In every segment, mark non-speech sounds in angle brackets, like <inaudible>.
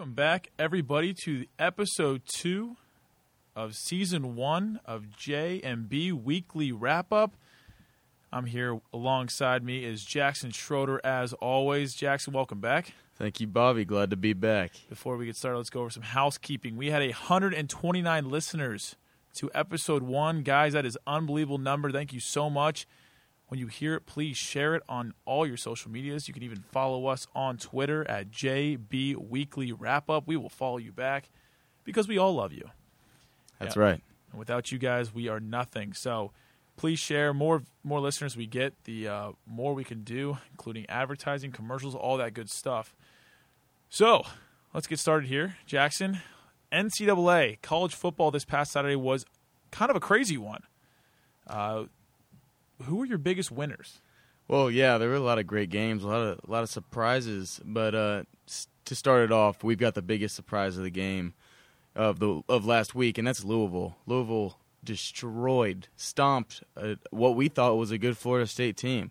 Welcome back, everybody, to episode two of season one of J and B Weekly Wrap Up. I'm here alongside me is Jackson Schroeder, as always. Jackson, welcome back. Thank you, Bobby. Glad to be back. Before we get started, let's go over some housekeeping. We had 129 listeners to episode one. Guys, that is unbelievable number. Thank you so much. When you hear it, please share it on all your social medias. You can even follow us on Twitter at JB Weekly Wrap Up. We will follow you back because we all love you. That's Yeah. right. And without you guys, we are nothing. So please share. More more listeners we get, the uh, more we can do, including advertising, commercials, all that good stuff. So let's get started here. Jackson, NCAA college football this past Saturday was kind of a crazy one. Uh, who were your biggest winners? Well, yeah, there were a lot of great games, a lot of a lot of surprises. But uh, to start it off, we've got the biggest surprise of the game of the of last week, and that's Louisville. Louisville destroyed, stomped uh, what we thought was a good Florida State team.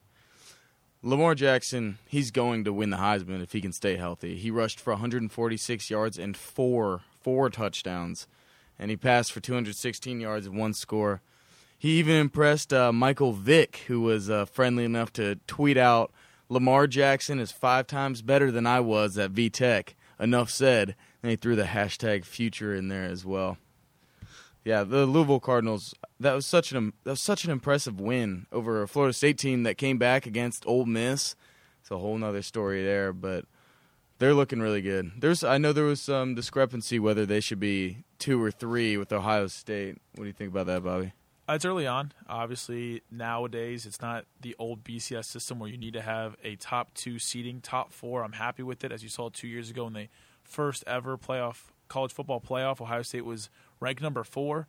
Lamar Jackson, he's going to win the Heisman if he can stay healthy. He rushed for 146 yards and four four touchdowns, and he passed for 216 yards and one score. He even impressed uh, Michael Vick, who was uh, friendly enough to tweet out, "Lamar Jackson is five times better than I was at VTech." Enough said. And he threw the hashtag future in there as well. Yeah, the Louisville Cardinals. That was such an that was such an impressive win over a Florida State team that came back against Ole Miss. It's a whole nother story there, but they're looking really good. There's I know there was some discrepancy whether they should be two or three with Ohio State. What do you think about that, Bobby? Uh, It's early on. Obviously, nowadays it's not the old BCS system where you need to have a top two seeding, top four. I'm happy with it. As you saw two years ago in the first ever playoff college football playoff, Ohio State was ranked number four,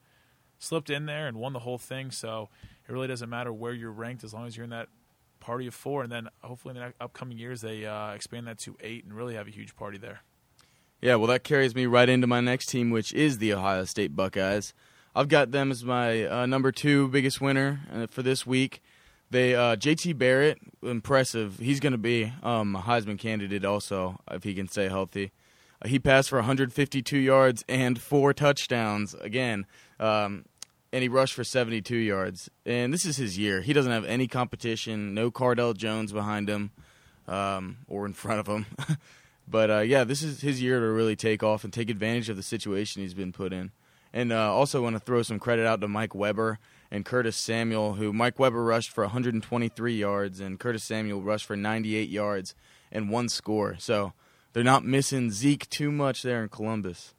slipped in there and won the whole thing. So it really doesn't matter where you're ranked as long as you're in that party of four. And then hopefully in the upcoming years they uh, expand that to eight and really have a huge party there. Yeah, well, that carries me right into my next team, which is the Ohio State Buckeyes. I've got them as my uh, number two biggest winner uh, for this week. They uh, JT Barrett, impressive. He's going to be um, a Heisman candidate also if he can stay healthy. Uh, he passed for 152 yards and four touchdowns again, um, and he rushed for 72 yards. And this is his year. He doesn't have any competition. No Cardale Jones behind him um, or in front of him. <laughs> But uh, yeah, this is his year to really take off and take advantage of the situation he's been put in. And uh, also want to throw some credit out to Mike Weber and Curtis Samuel, who Mike Weber rushed for 123 yards and Curtis Samuel rushed for 98 yards and one score. So they're not missing Zeke too much there in Columbus.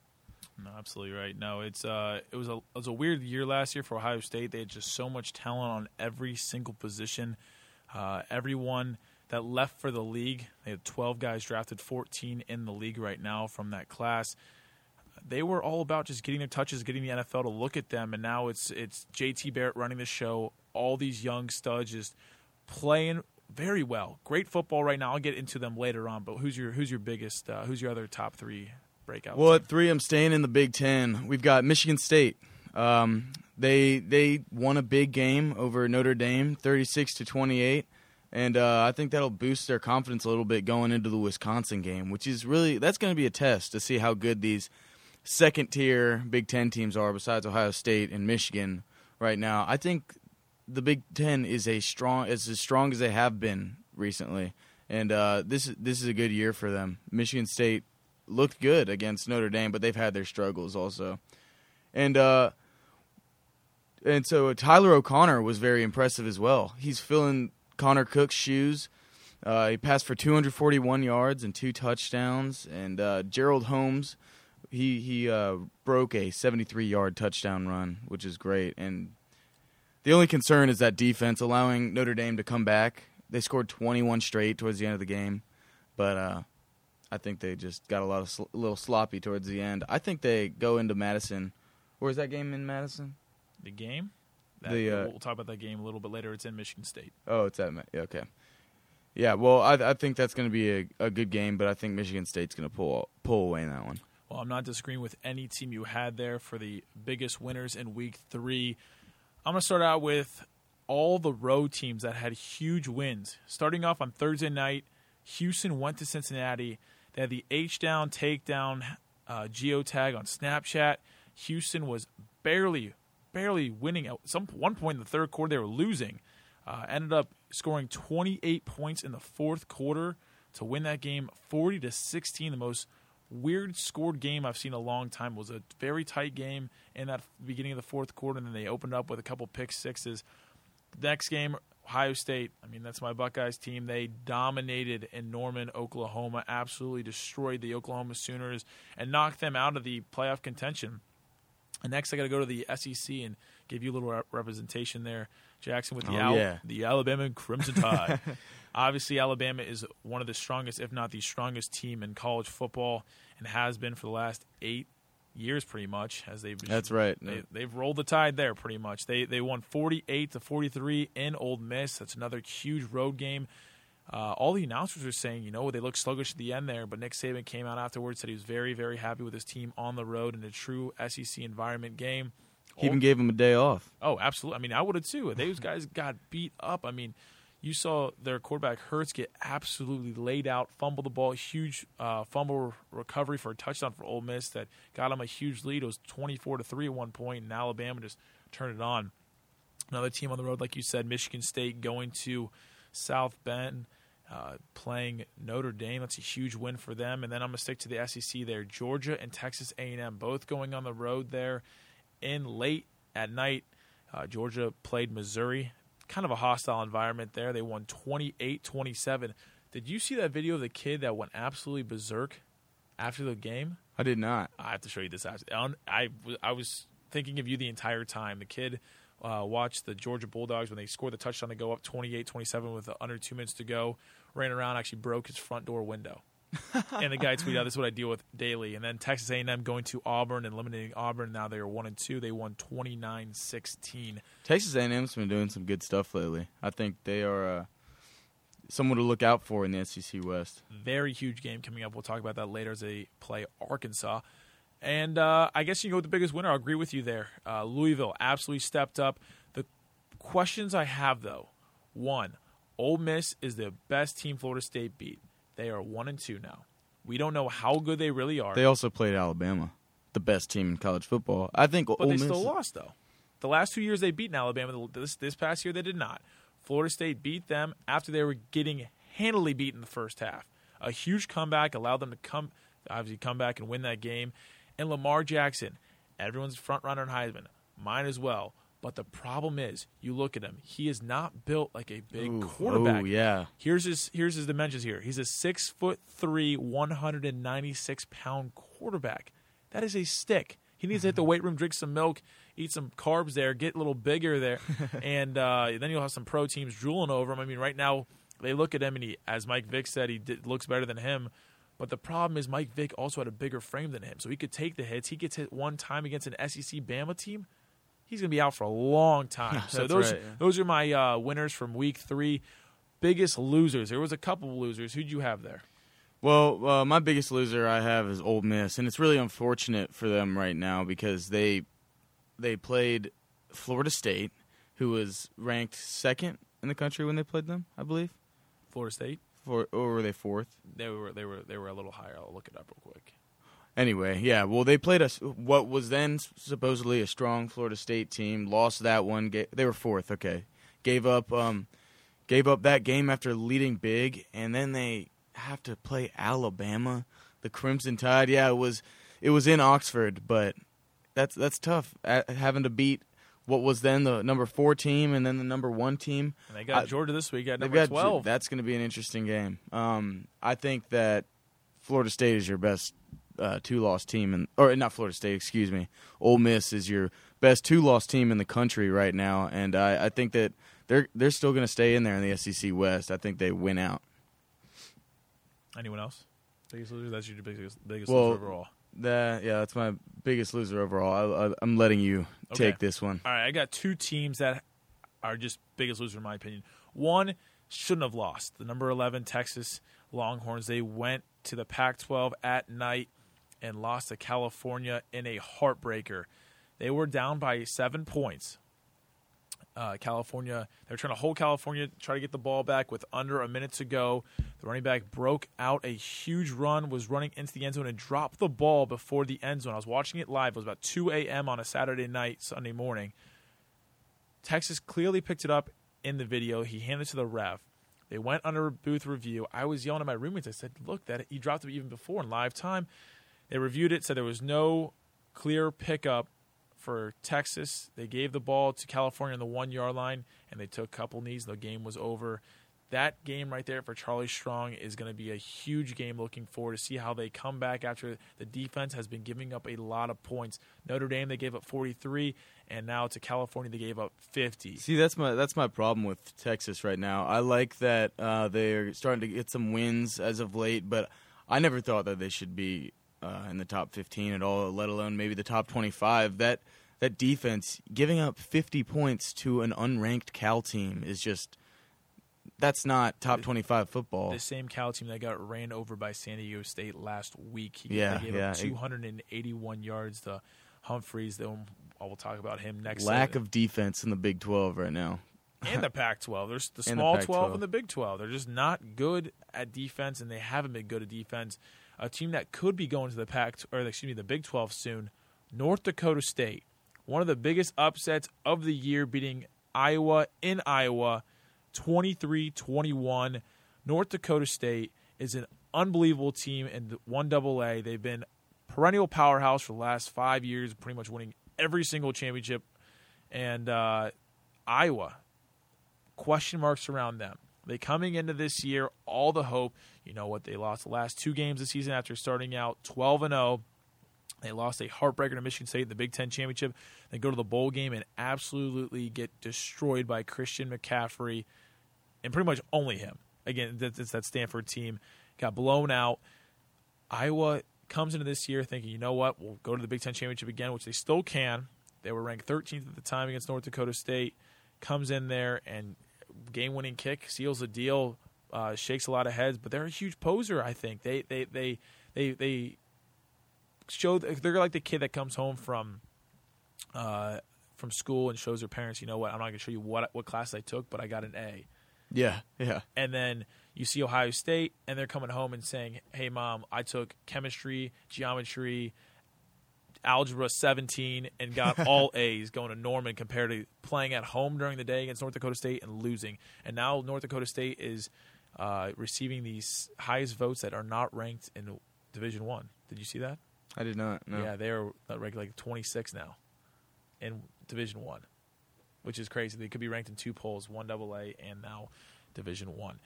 No, absolutely right. No, it's uh, it was a it was a weird year last year for Ohio State. They had just so much talent on every single position. Uh, everyone that left for the league, they had 12 guys drafted, 14 in the league right now from that class. They were all about just getting their touches, getting the NFL to look at them, and now it's it's JT Barrett running the show. All these young studs just playing very well. Great football right now. I'll get into them later on. But who's your who's your biggest? Uh, who's your other top three breakout? Well, team? at three, I'm staying in the Big Ten. We've got Michigan State. Um, they they won a big game over Notre Dame, 36 to 28, and uh, I think that'll boost their confidence a little bit going into the Wisconsin game, which is really that's going to be a test to see how good these second tier Big Ten teams are, besides Ohio State and Michigan right now. I think the Big Ten is a strong is as strong as they have been recently, and uh, this this is a good year for them. Michigan State looked good against Notre Dame, but they've had their struggles also. And uh, and so Tyler O'Connor was very impressive as well. He's filling Connor Cook's shoes. Uh, he passed for 241 yards and two touchdowns. And uh, Gerald Holmes, he he uh, broke a 73 yard touchdown run, which is great. And the only concern is that defense allowing Notre Dame to come back. They scored 21 straight towards the end of the game, but uh, I think they just got a lot of sl- little sloppy towards the end. I think they go into Madison. Where's that game in Madison? the game. That, The, uh, we'll talk about that game a little bit later. It's in Michigan State. Oh, it's at yeah, okay. Yeah, well, I I think that's going to be a, a good game, but I think Michigan State's going to pull pull away in that one. Well, I'm not disagreeing with any team you had there for the biggest winners in Week Three. I'm going to start out with all the road teams that had huge wins. Starting off on Thursday night, Houston went to Cincinnati They had the H down, takedown, uh, geotag on Snapchat. Houston was barely, barely winning. At some one point in the third quarter, they were losing. Uh, ended up scoring 28 points in the fourth quarter to win that game, 40 to 16. The most weird scored game I've seen a long time. It was a very tight game in that beginning of the fourth quarter, and then they opened up with a couple pick sixes. Next game, Ohio State. I mean, that's my Buckeyes team. They dominated in Norman, Oklahoma, absolutely destroyed the Oklahoma Sooners and knocked them out of the playoff contention. And next, I got to go to the SEC and give you a little representation there, Jackson, with the Oh, Al- yeah. the Alabama Crimson Tide. <laughs> Obviously, Alabama is one of the strongest, if not the strongest, team in college football, and has been for the last eight years, pretty much. As they've That's right. they, they've rolled the tide there pretty much. They they won 48 to 43 in Ole Miss. That's another huge road game. Uh, all the announcers are saying, you know, they look sluggish at the end there, but Nick Saban came out afterwards said he was very very happy with his team on the road in a true SEC environment game. He even gave him a day off. Oh, absolutely. I mean, I would have too. Those guys got beat up. I mean, you saw their quarterback Hurts get absolutely laid out, fumble the ball, huge uh, fumble recovery for a touchdown for Ole Miss that got him a huge lead. It was twenty four to three at one point, and Alabama just turned it on. Another team on the road, like you said, Michigan State going to South Bend. Uh, playing Notre Dame, that's a huge win for them. And then I'm gonna stick to the SEC there. Georgia and Texas A&M both going on the road there. In late at night, uh, Georgia played Missouri. Kind of a hostile environment there. They won 28 27. Did you see that video of the kid that went absolutely berserk after the game? I did not. I have to show you this. I, on- I, w- I was thinking of you the entire time. The kid uh, watched the Georgia Bulldogs when they scored the touchdown to go up 28 27 with under two minutes to go. Ran around, actually broke his front door window. <laughs> and the guy tweeted out, "This is what I deal with daily." And then Texas A&M going to Auburn and eliminating Auburn. Now they are one and two. They won 29-16. Texas A&M's been doing some good stuff lately. I think they are uh, someone to look out for in the SEC West. Very huge game coming up. We'll talk about that later as they play Arkansas. And uh, I guess you go with the biggest winner. I agree with you there. Uh, Louisville absolutely stepped up. The questions I have though, one, Ole Miss is the best team Florida State beat. They are one and two now. We don't know how good they really are, They also played Alabama, the best team in college football. I think but Ole they Miss. still lost though. The last two years they beat Alabama. This this past year they did not. Florida State beat them after they were getting handily beaten in the first half. A huge comeback allowed them to come obviously come back and win that game. And Lamar Jackson, everyone's front runner in Heisman, mine as well. But the problem is, you look at him; he is not built like a big Ooh, quarterback. Oh yeah, Here's his here's his dimensions here. He's a six foot three, one hundred and ninety six pound quarterback. That is a stick. He needs to hit the <laughs> weight room, drink some milk, eat some carbs there, get a little bigger there, <laughs> and uh, then you'll have some pro teams drooling over him. I mean, right now they look at him and he, as Mike Vick said, he did, looks better than him. But the problem is Mike Vick also had a bigger frame than him, so he could take the hits. He gets hit one time against an SEC Bama team. He's going to be out for a long time. <laughs> so those right, yeah. those are my uh, winners from week three. Biggest losers. There was a couple of losers. Who'd you have there? Well, uh, my biggest loser I have is Ole Miss, and it's really unfortunate for them right now because they they played Florida State, who was ranked second in the country when they played them, I believe, Florida State. For, or were they fourth? They were they were they were a little higher. I'll look it up real quick. Anyway, yeah. Well, they played a what was then supposedly a strong Florida State team. Lost that one. Ga- They were fourth. Okay, gave up. Um, gave up that game after leading big, and then they have to play Alabama, the Crimson Tide. Yeah, it was it was in Oxford, but that's that's tough. having to beat what was then the number four team and then the number one team. And they got I- Georgia this week at number got twelve. That's going to be an interesting game. Um, I think that Florida State is your best uh, two-loss team, in, or not Florida State, excuse me. Ole Miss is your best two-loss team in the country right now, and I, I think that they're they're still going to stay in there in the SEC West. I think they win out. Anyone else? Biggest loser. That's your biggest biggest Well, loser overall. That yeah, that's my biggest loser overall. I, I, I'm letting you Okay. take this one. All right, I got two teams that are just biggest loser in my opinion. One shouldn't have lost. The number 11 Texas Longhorns. They went to the Pac-12 at night and lost to California in a heartbreaker. They were down by seven points, uh, California. They're trying to hold California, try to get the ball back with under a minute to go. The running back broke out a huge run, was running into the end zone, and dropped the ball before the end zone. I was watching it live. It was about 2 a.m. on a Saturday night, Sunday morning. Texas clearly picked it up in the video. He handed it to the ref. They went under booth review. I was yelling at my roommates. I said, "Look, that he dropped it even before in live time." They reviewed it, said there was no clear pickup for Texas. They gave the ball to California on the one yard line, and they took a couple knees. The game was over. That game right there for Charlie Strong is going to be a huge game. Looking forward to see how they come back after the defense has been giving up a lot of points. Notre Dame they gave up 43, and now to California they gave up 50. See, that's my that's my problem with Texas right now. I like that uh, they're starting to get some wins as of late, but I never thought that they should be uh, in the top 15 at all, let alone maybe the top 25. That that defense giving up 50 points to an unranked Cal team is just that's not top 25 football. The same Cal team that got ran over by San Diego State last week. He, Yeah, they gave yeah. up 281 yards to Humphreys. Then I will talk about him next. Lack of defense in the Big 12 right now. and the <laughs> Pac-12. There's the And the small 12 and the Big 12. They're just not good at defense, and they haven't been good at defense. A team that could be going to the Pac or excuse me, the Big 12 soon. North Dakota State, one of the biggest upsets of the year, beating Iowa in Iowa, 23-21. North Dakota State is an unbelievable team in the one double A. They've been perennial powerhouse for the last five years, pretty much winning every single championship. And uh, Iowa, question marks around them. They coming into this year, all the hope. You know what? They lost the last two games this season after starting out 12 and 0. They lost a heartbreaker to Michigan State in the Big Ten championship. They go to the bowl game and absolutely get destroyed by Christian McCaffrey, and pretty much only him. Again, that's that Stanford team got blown out. Iowa comes into this year thinking, you know what, we'll go to the Big Ten championship again, which they still can. They were ranked 13th at the time against North Dakota State. Comes in there and game-winning kick seals the deal, uh, shakes a lot of heads. But they're a huge poser. I think they they they they they show they're like the kid that comes home from uh, from school and shows their parents, you know what, I'm not going to show you what what class I took, but I got an A Yeah, yeah. and then you see Ohio State, and they're coming home and saying, "Hey, mom, I took chemistry, geometry, algebra 17, and got <laughs> all A's going to Norman compared to playing at home during the day against North Dakota State and losing." And now North Dakota State is uh, receiving these highest votes that are not ranked in Division One. Did you see that? I did not. No. Yeah, they're uh, ranked like 26 now in Division One, which is crazy. They could be ranked in two polls, one Double A and now Division One.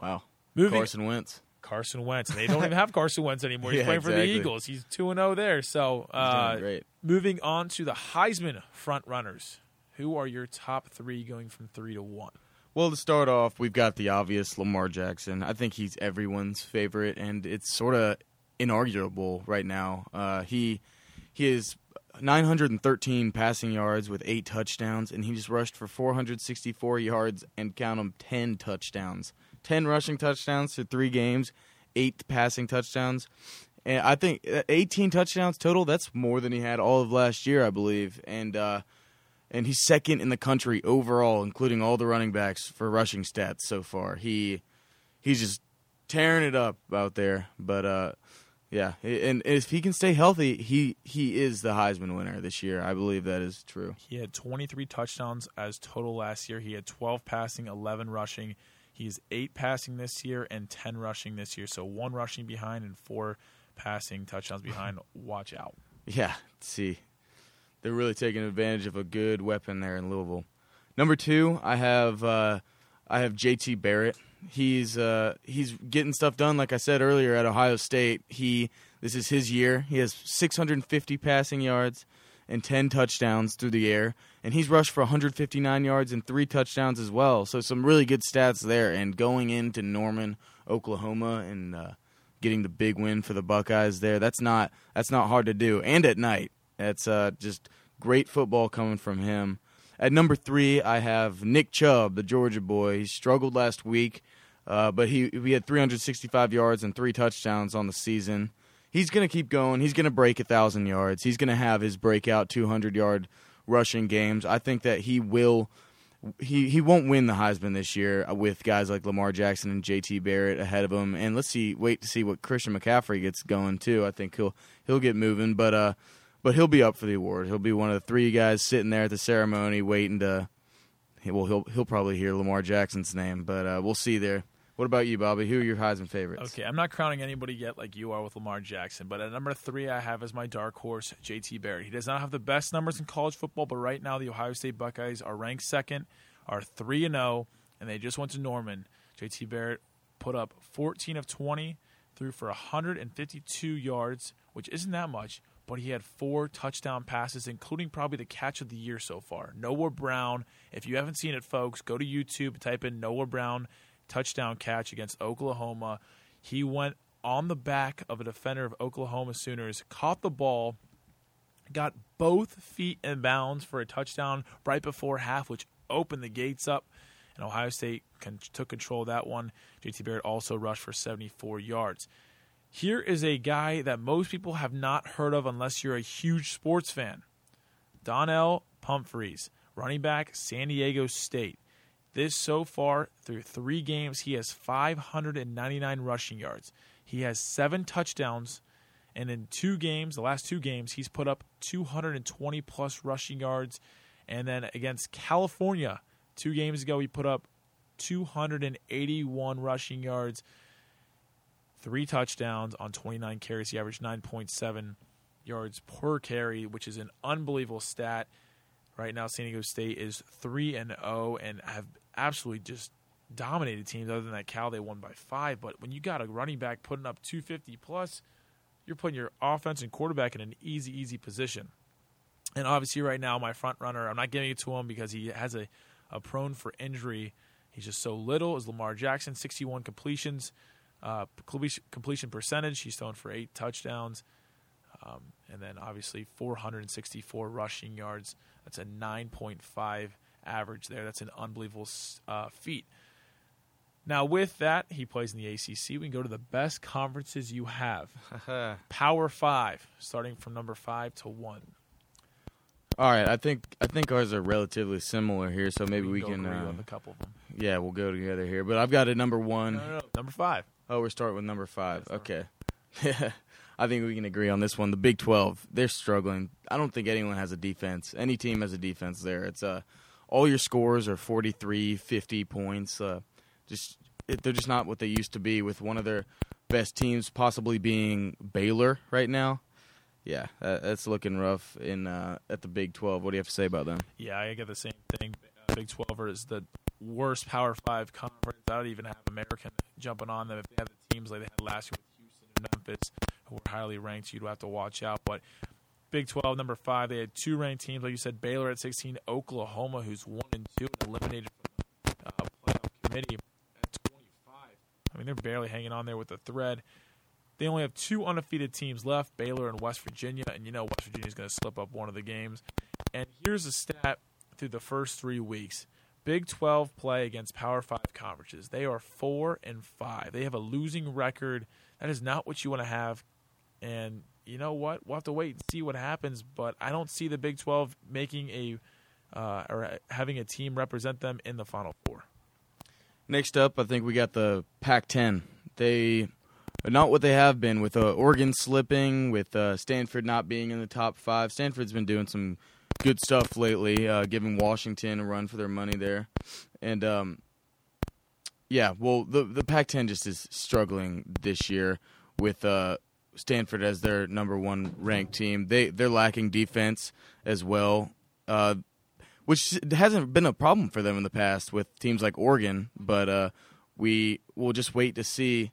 Wow. Moving Carson Wentz. Carson Wentz. They don't <laughs> even have Carson Wentz anymore. He's Yeah, playing for the. Eagles. He's two and zero there. So, uh, great. moving on to the Heisman front runners. Who are your top three going from three to one? Well, to start off, we've got the obvious Lamar Jackson. I think he's everyone's favorite, and it's sort of inarguable right now. Uh, he he is 913 passing yards with eight touchdowns, and he just rushed for 464 yards and count them 10 touchdowns, 10 rushing touchdowns to three games, eight passing touchdowns. And I think uh, 18 touchdowns total. That's more than he had all of last year, I believe. And uh, and he's second in the country overall, including all the running backs for rushing stats so far. He he's just tearing it up out there. But uh, yeah, and if he can stay healthy, he he is the Heisman winner this year. I believe that is true. He had 23 touchdowns as total last year. He had 12 passing, 11 rushing. He's eight passing this year and 10 rushing this year. So one rushing behind and four passing touchdowns <laughs> behind. Watch out. Yeah, see, they're really taking advantage of a good weapon there in Louisville. Number two, I have uh, I have J.T. Barrett. He's uh, he's getting stuff done. Like I said earlier, at Ohio State, he this is his year. He has 650 passing yards and 10 touchdowns through the air, and he's rushed for 159 yards and three touchdowns as well. So some really good stats there. And going into Norman, Oklahoma, and uh, getting the big win for the Buckeyes there. That's not that's not hard to do. And at night, that's uh, just great football coming from him. At number three, I have Nick Chubb, the Georgia boy. He struggled last week, uh, but he he had 365 yards and three touchdowns on the season. He's going to keep going. He's going to break a thousand yards. He's going to have his breakout 200 yard rushing games. I think that he will he he won't win the Heisman this year with guys like Lamar Jackson and J.T. Barrett ahead of him. And let's see, wait to see what Christian McCaffrey gets going too. I think he'll he'll get moving, but uh, but he'll be up for the award. He'll be one of the three guys sitting there at the ceremony waiting to. Well, he'll he'll probably hear Lamar Jackson's name, but uh, we'll see there. What about you, Bobby? Who are your Heisman favorites? Okay, I'm not crowning anybody yet like you are with Lamar Jackson, but at number three, I have as my dark horse JT Barrett. He does not have the best numbers in college football, but right now the Ohio State Buckeyes are ranked second, are three and zero, oh, and they just went to Norman. JT Barrett put up 14 of 20, threw for 152 yards, which isn't that much, but he had four touchdown passes, including probably the catch of the year so far. Noah Brown. If you haven't seen it, folks, go to YouTube, type in Noah Brown touchdown catch against Oklahoma. He went on the back of a defender of Oklahoma Sooners, caught the ball, got both feet in bounds for a touchdown right before half, which opened the gates up. And Ohio State took control of that one. JT Barrett also rushed for 74 yards. Here is a guy that most people have not heard of unless you're a huge sports fan. Donnell Pumphrey, running back, San Diego State. This so far through three games, he has 599 rushing yards. He has seven touchdowns, and in two games, the last two games, he's put up 220 plus rushing yards. And then against California, two games ago, he put up 281 rushing yards, three touchdowns on 29 carries. He averaged 9.7 yards per carry, which is an unbelievable stat. Right now, San Diego State is three and zero oh and have absolutely just dominated teams. Other than that, Cal they won by five. But when you got a running back putting up 250 plus, you're putting your offense and quarterback in an easy, easy position. And obviously, right now, my front runner, I'm not giving it to him because he has a, a prone for injury. He's just so little. Is Lamar Jackson, 61 completions, uh, completion percentage. He's thrown for eight touchdowns. Um, and then obviously 464 rushing yards. That's a 9.5 average there. That's an unbelievable uh, feat. Now, with that, he plays in the ACC. We can go to the best conferences you have. <laughs> Power Five, starting from number five to one. All right, I think I think ours are relatively similar here, so maybe we, we can. Uh, a couple of them. Yeah, we'll go together here. But I've got a number one. No, no, no. number five. Oh, we're starting with number five. Yes, okay. Yeah, <laughs> I think we can agree on this one. The Big Twelve, they're struggling. I don't think anyone has a defense. Any team has a defense there. It's a uh, all your scores are 43, 50 points. Uh, just they're just not what they used to be. With one of their best teams possibly being Baylor right now. Yeah, that, that's looking rough in uh, at the Big 12. What do you have to say about them? Yeah, I get the same thing. Uh, Big 12 is the worst Power Five conference. I don't even have American jumping on them. If they have the teams like they had last year with Houston and Memphis, who were highly ranked, you'd have to watch out. But Big 12, number five, they had two ranked teams, like you said, Baylor at 16, Oklahoma, who's one and two, and eliminated from the uh, playoff committee at 25. I mean, they're barely hanging on there with the thread. They only have two undefeated teams left, Baylor and West Virginia, and you know West Virginia is going to slip up one of the games. And here's a stat through the first three weeks. Big 12 play against Power 5 conferences. They are 4 and 5. They have a losing record. That is not what you want to have. And you know what? We'll have to wait and see what happens. But I don't see the Big 12 making a uh, or having a team represent them in the Final Four. Next up, I think we got the Pac-10. They are not what they have been with uh, Oregon slipping, with uh, Stanford not being in the top five. Stanford's been doing some good stuff lately, uh, giving Washington a run for their money there, and um, yeah, well, the the Pac-10 just is struggling this year with uh, Stanford as their number one ranked team. They they're lacking defense as well, uh, which hasn't been a problem for them in the past with teams like Oregon. But uh, we will just wait to see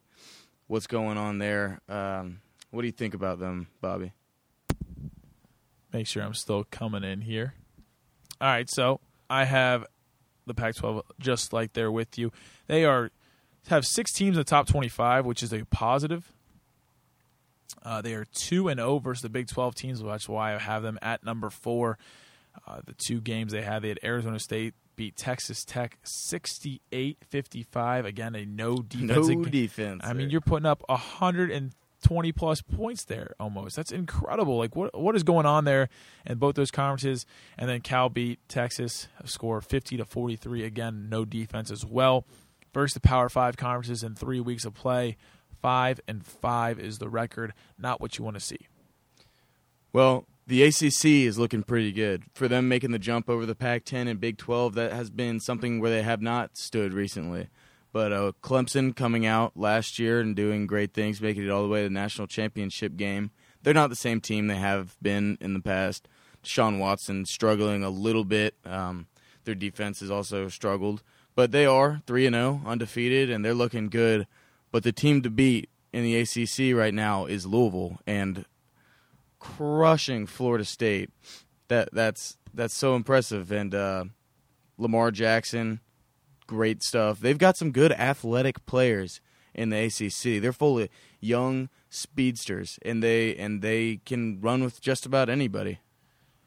what's going on there. Um, what do you think about them, Bobby? Make sure I'm still coming in here. All right, so I have the Pac-12 just like they're with you. They are have six teams in the top 25, which is a positive. Uh, they are two and zero oh versus the Big Twelve teams. That's why I have them at number four. Uh, the two games they had, they had Arizona State beat Texas Tech 68-55. Again, a no defense. No defense. I mean, you're putting up 100 and 20 plus points there almost. That's incredible. Like what what is going on there in both those conferences? And then Cal beat Texas, score 50 to 43 again, no defense as well. First the Power 5 conferences in 3 weeks of play. 5 and 5 is the record, not what you want to see. Well, the ACC is looking pretty good. For them making the jump over the Pac 10 and Big 12, that has been something where they have not stood recently. But uh, Clemson coming out last year and doing great things, making it all the way to the national championship game. They're not the same team they have been in the past. Sean Watson struggling a little bit. Um, their defense has also struggled, but they are three and zero, undefeated, and they're looking good. But the team to beat in the ACC right now is Louisville, and crushing Florida State. That that's that's so impressive. And uh, Lamar Jackson, great stuff. They've got some good athletic players in the ACC. They're full of young speedsters, and they and they can run with just about anybody.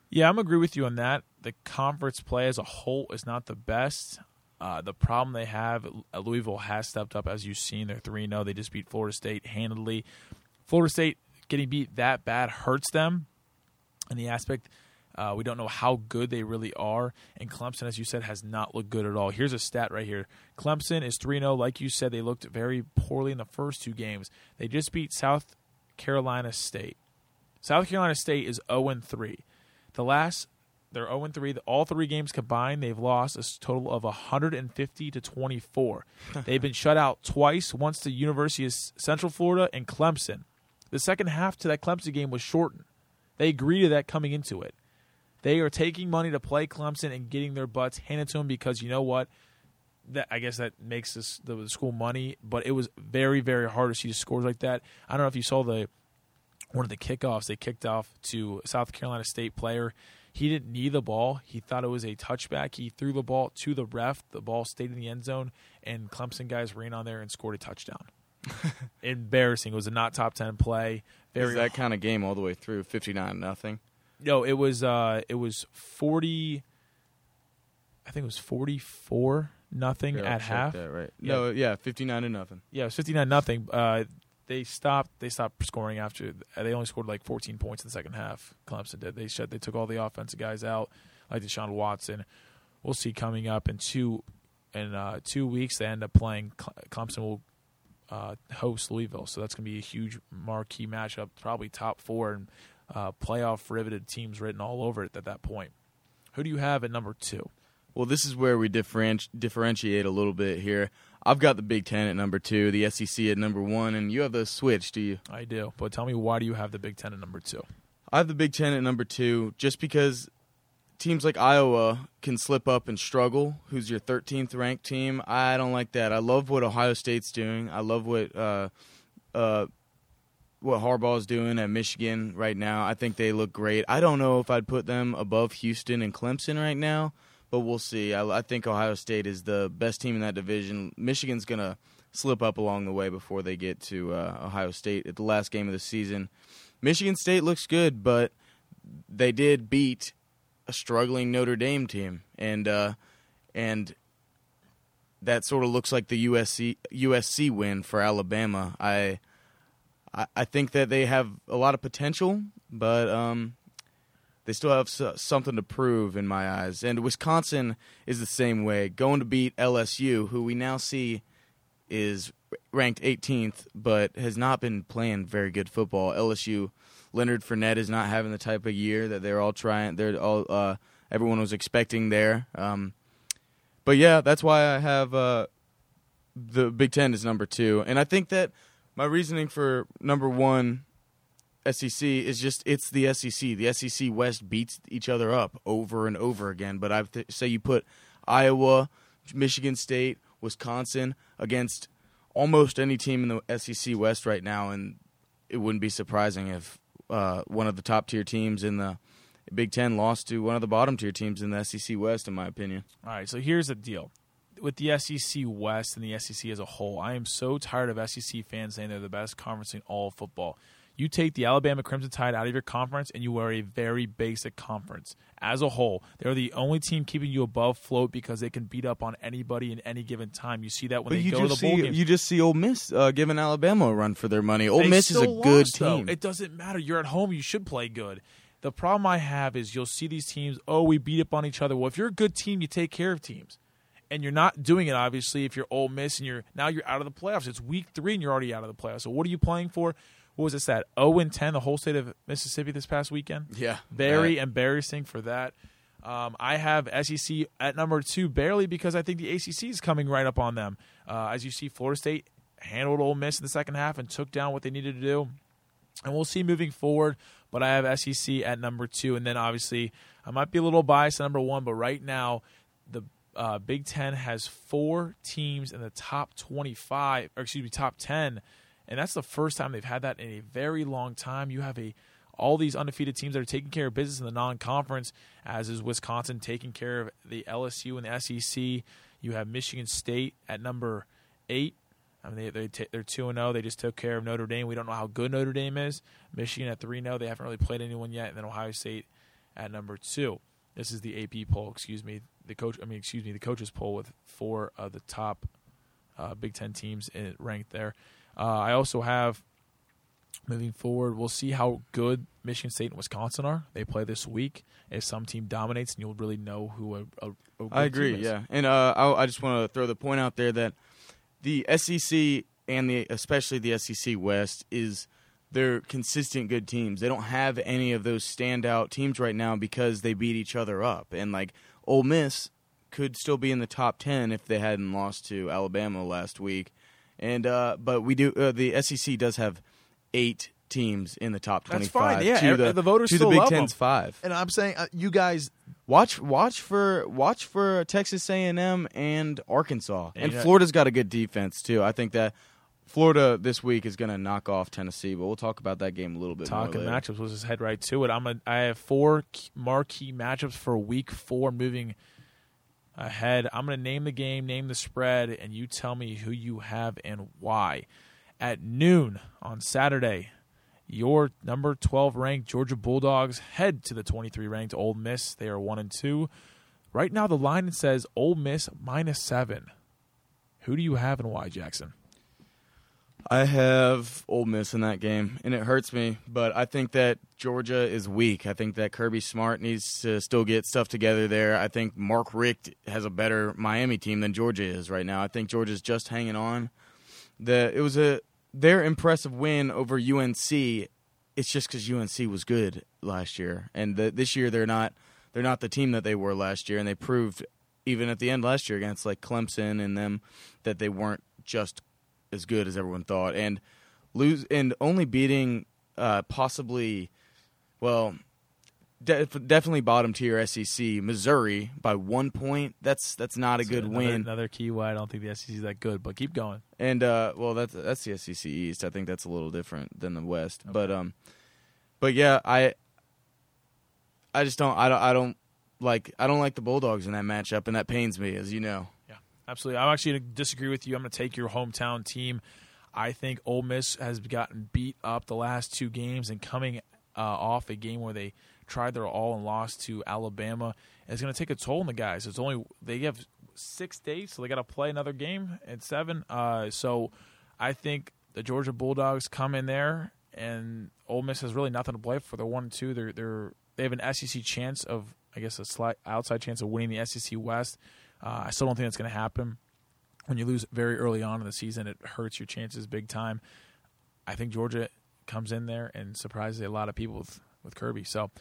Yeah, I'm agree with you on that. The conference play as a whole is not the best. Uh, the problem they have, Louisville has stepped up, as you've seen. They're 3 0. They just beat Florida State handedly. Florida State getting beat that bad hurts them in the aspect uh, we don't know how good they really are. And Clemson, as you said, has not looked good at all. Here's a stat right here Clemson is 3 0. Like you said, they looked very poorly in the first two games. They just beat South Carolina State. South Carolina State is 0 3. The last, they're 0 3. All three games combined, they've lost a total of 150 to 24. they've been shut out twice, once to University of Central Florida and Clemson. The second half to that Clemson game was shortened. They agreed to that coming into it. They are taking money to play Clemson and getting their butts handed to them because you know what? That I guess that makes this, the, school money, but it was very very hard to see scores like that. I don't know if you saw the one of the kickoffs they kicked off to South Carolina State player. He didn't need the ball. He thought it was a touchback. He threw the ball to the ref. The ball stayed in the end zone, and Clemson guys ran on there and scored a touchdown. <laughs> Embarrassing. It was a not top ten play. Very Is that kind of game all the way through, fifty nine nothing. No, it was uh, it was forty. I think it was forty four nothing yeah, at half. That, right? Yeah. No, yeah, fifty nine to nothing. Yeah, it was fifty nine nothing. Uh, they stopped. They stopped scoring after. They only scored like fourteen points in the second half. Clemson did. They shut. They took all the offensive guys out, like Deshaun Watson. We'll see coming up in two in uh, two weeks. They end up playing. Clemson will uh, host Louisville, so that's going to be a huge marquee matchup. Probably top four and uh, playoff riveted teams written all over it at that point. Who do you have at number two? Well, this is where we differenti- differentiate a little bit here. I've got the Big Ten at number two, the SEC at number one, and you have the switch, do you? I do. But tell me, why do you have the Big Ten at number two? I have the Big Ten at number two just because teams like Iowa can slip up and struggle. Who's your 13th ranked team? I don't like that. I love what Ohio State's doing. I love what uh, uh, what Harbaugh's doing at Michigan right now. I think they look great. I don't know if I'd put them above Houston and Clemson right now, but we'll see. I, I think Ohio State is the best team in that division. Michigan's gonna slip up along the way before they get to uh, Ohio State at the last game of the season. Michigan State looks good, but they did beat a struggling Notre Dame team, and uh, and that sort of looks like the USC USC win for Alabama. I I, I think that they have a lot of potential, but um, they still have something to prove in my eyes. And Wisconsin is the same way, going to beat LSU, who we now see is ranked 18th, but has not been playing very good football. LSU, Leonard Fournette is not having the type of year that they're all trying. They're all uh, everyone was expecting there. Um, but yeah, that's why I have uh, the Big Ten is number two, and I think that my reasoning for number one SEC is just it's the SEC. The SEC West beats each other up over and over again. But I th- say you put Iowa, Michigan State, Wisconsin against almost any team in the SEC West right now, and it wouldn't be surprising if uh, one of the top tier teams in the Big Ten lost to one of the bottom tier teams in the SEC West, in my opinion. All right, so here's the deal with the SEC West and the SEC as a whole, I am so tired of SEC fans saying they're the best conference in all football. You take the Alabama Crimson Tide out of your conference, and you are a very basic conference as a whole. They're the only team keeping you above float because they can beat up on anybody in any given time. You see that when But they go to the bowl see games. you just see Ole Miss uh, giving Alabama a run for their money. Ole They Miss is a still good lost, though. team. It doesn't matter. You're at home. You should play good. The problem I have is you'll see these teams. Oh, we beat up on each other. Well, if you're a good team, you take care of teams, and you're not doing it. Obviously, if you're Ole Miss and you're now you're out of the playoffs. It's week three and you're already out of the playoffs. So what are you playing for? What was this? That 0 and 10, the whole state of Mississippi this past weekend. yeah, Very embarrassing for that. Um, I have SEC at number two barely because I think the ACC is coming right up on them. Uh, as you see, Florida State handled Ole Miss in the second half and took down what they needed to do. And we'll see moving forward. But I have SEC at number two, and then obviously I might be a little biased at number one. But right now, the uh, Big Ten has four teams in the top twenty-five, or excuse me, top ten, and that's the first time they've had that in a very long time. You have a all these undefeated teams that are taking care of business in the non-conference, as is Wisconsin taking care of the LSU and the SEC. You have Michigan State at number eight. I mean, they, they they're two and zero. They just took care of Notre Dame. We don't know how good Notre Dame is. Michigan at three zero. They haven't really played anyone yet. And then Ohio State at number two. This is the AP poll. Excuse me, the coach. I mean, excuse me, the coaches poll with four of the top uh, Big Ten teams ranked there. Uh, I also have moving forward. We'll see how good Michigan State and Wisconsin are. They play this week. If some team dominates, and you'll really know who a, a, a good I agree. Yeah, and uh, I, I just want to throw the point out there that the SEC and the especially the SEC West is they're consistent good teams. They don't have any of those standout teams right now because they beat each other up. And like Ole Miss could still be in the top ten if they hadn't lost to Alabama last week. And uh, but we do uh, the SEC does have eight teams in the top That's twenty-five. fine, yeah, to the, the voters to still the Big love Ten's them. five. And I'm saying, uh, you guys, Watch, watch for watch for Texas A&M and Arkansas, and yeah. Florida's got a good defense too. I think that Florida this week is going to knock off Tennessee, but we'll talk about that game a little bit Talking more later. matchups, let's just head right to it. I'm a, I have four key- marquee matchups for week four moving ahead. I'm going to name the game, name the spread, and you tell me who you have and why. At noon on Saturday, your number 12 ranked Georgia Bulldogs head to the 23 ranked Ole Miss. They are 1 and 2. Right now, the line says Ole Miss minus 7. Who do you have and why, Jackson? I have Ole Miss in that game, and it hurts me, but I think that Georgia is weak. I think that Kirby Smart needs to still get stuff together there. I think Mark Richt has a better Miami team than Georgia is right now. I think Georgia's just hanging on. The it was a their impressive win over UNC. It's just because UNC was good last year, and the, this year they're not. They're not the team that they were last year, and they proved even at the end last year against like Clemson and them that they weren't just as good as everyone thought, and lose and only beating uh, possibly, well, def- definitely bottom tier SEC Missouri by one point. That's that's not a good another, win. Another key why I don't think the SEC is that good, but keep going. And uh, well, that's that's the SEC East. I think that's a little different than the West. But um, but yeah, I I just don't I don't I don't like I don't like the Bulldogs in that matchup, and that pains me, as you know. Absolutely. I'm actually going to disagree with you. I'm going to take your hometown team. I think Ole Miss has gotten beat up the last two games and coming uh, off a game where they tried their all and lost to Alabama. It's going to take a toll on the guys. It's only they have six days, so they got to play another game at seven. Uh, so I think the Georgia Bulldogs come in there, and Ole Miss has really nothing to play for. They're one and two. They're they're they have an SEC chance of, I guess, a slight outside chance of winning the SEC West. Uh, I still don't think that's going to happen. When you lose very early on in the season, it hurts your chances big time. I think Georgia comes in there and surprises a lot of people with, with Kirby. So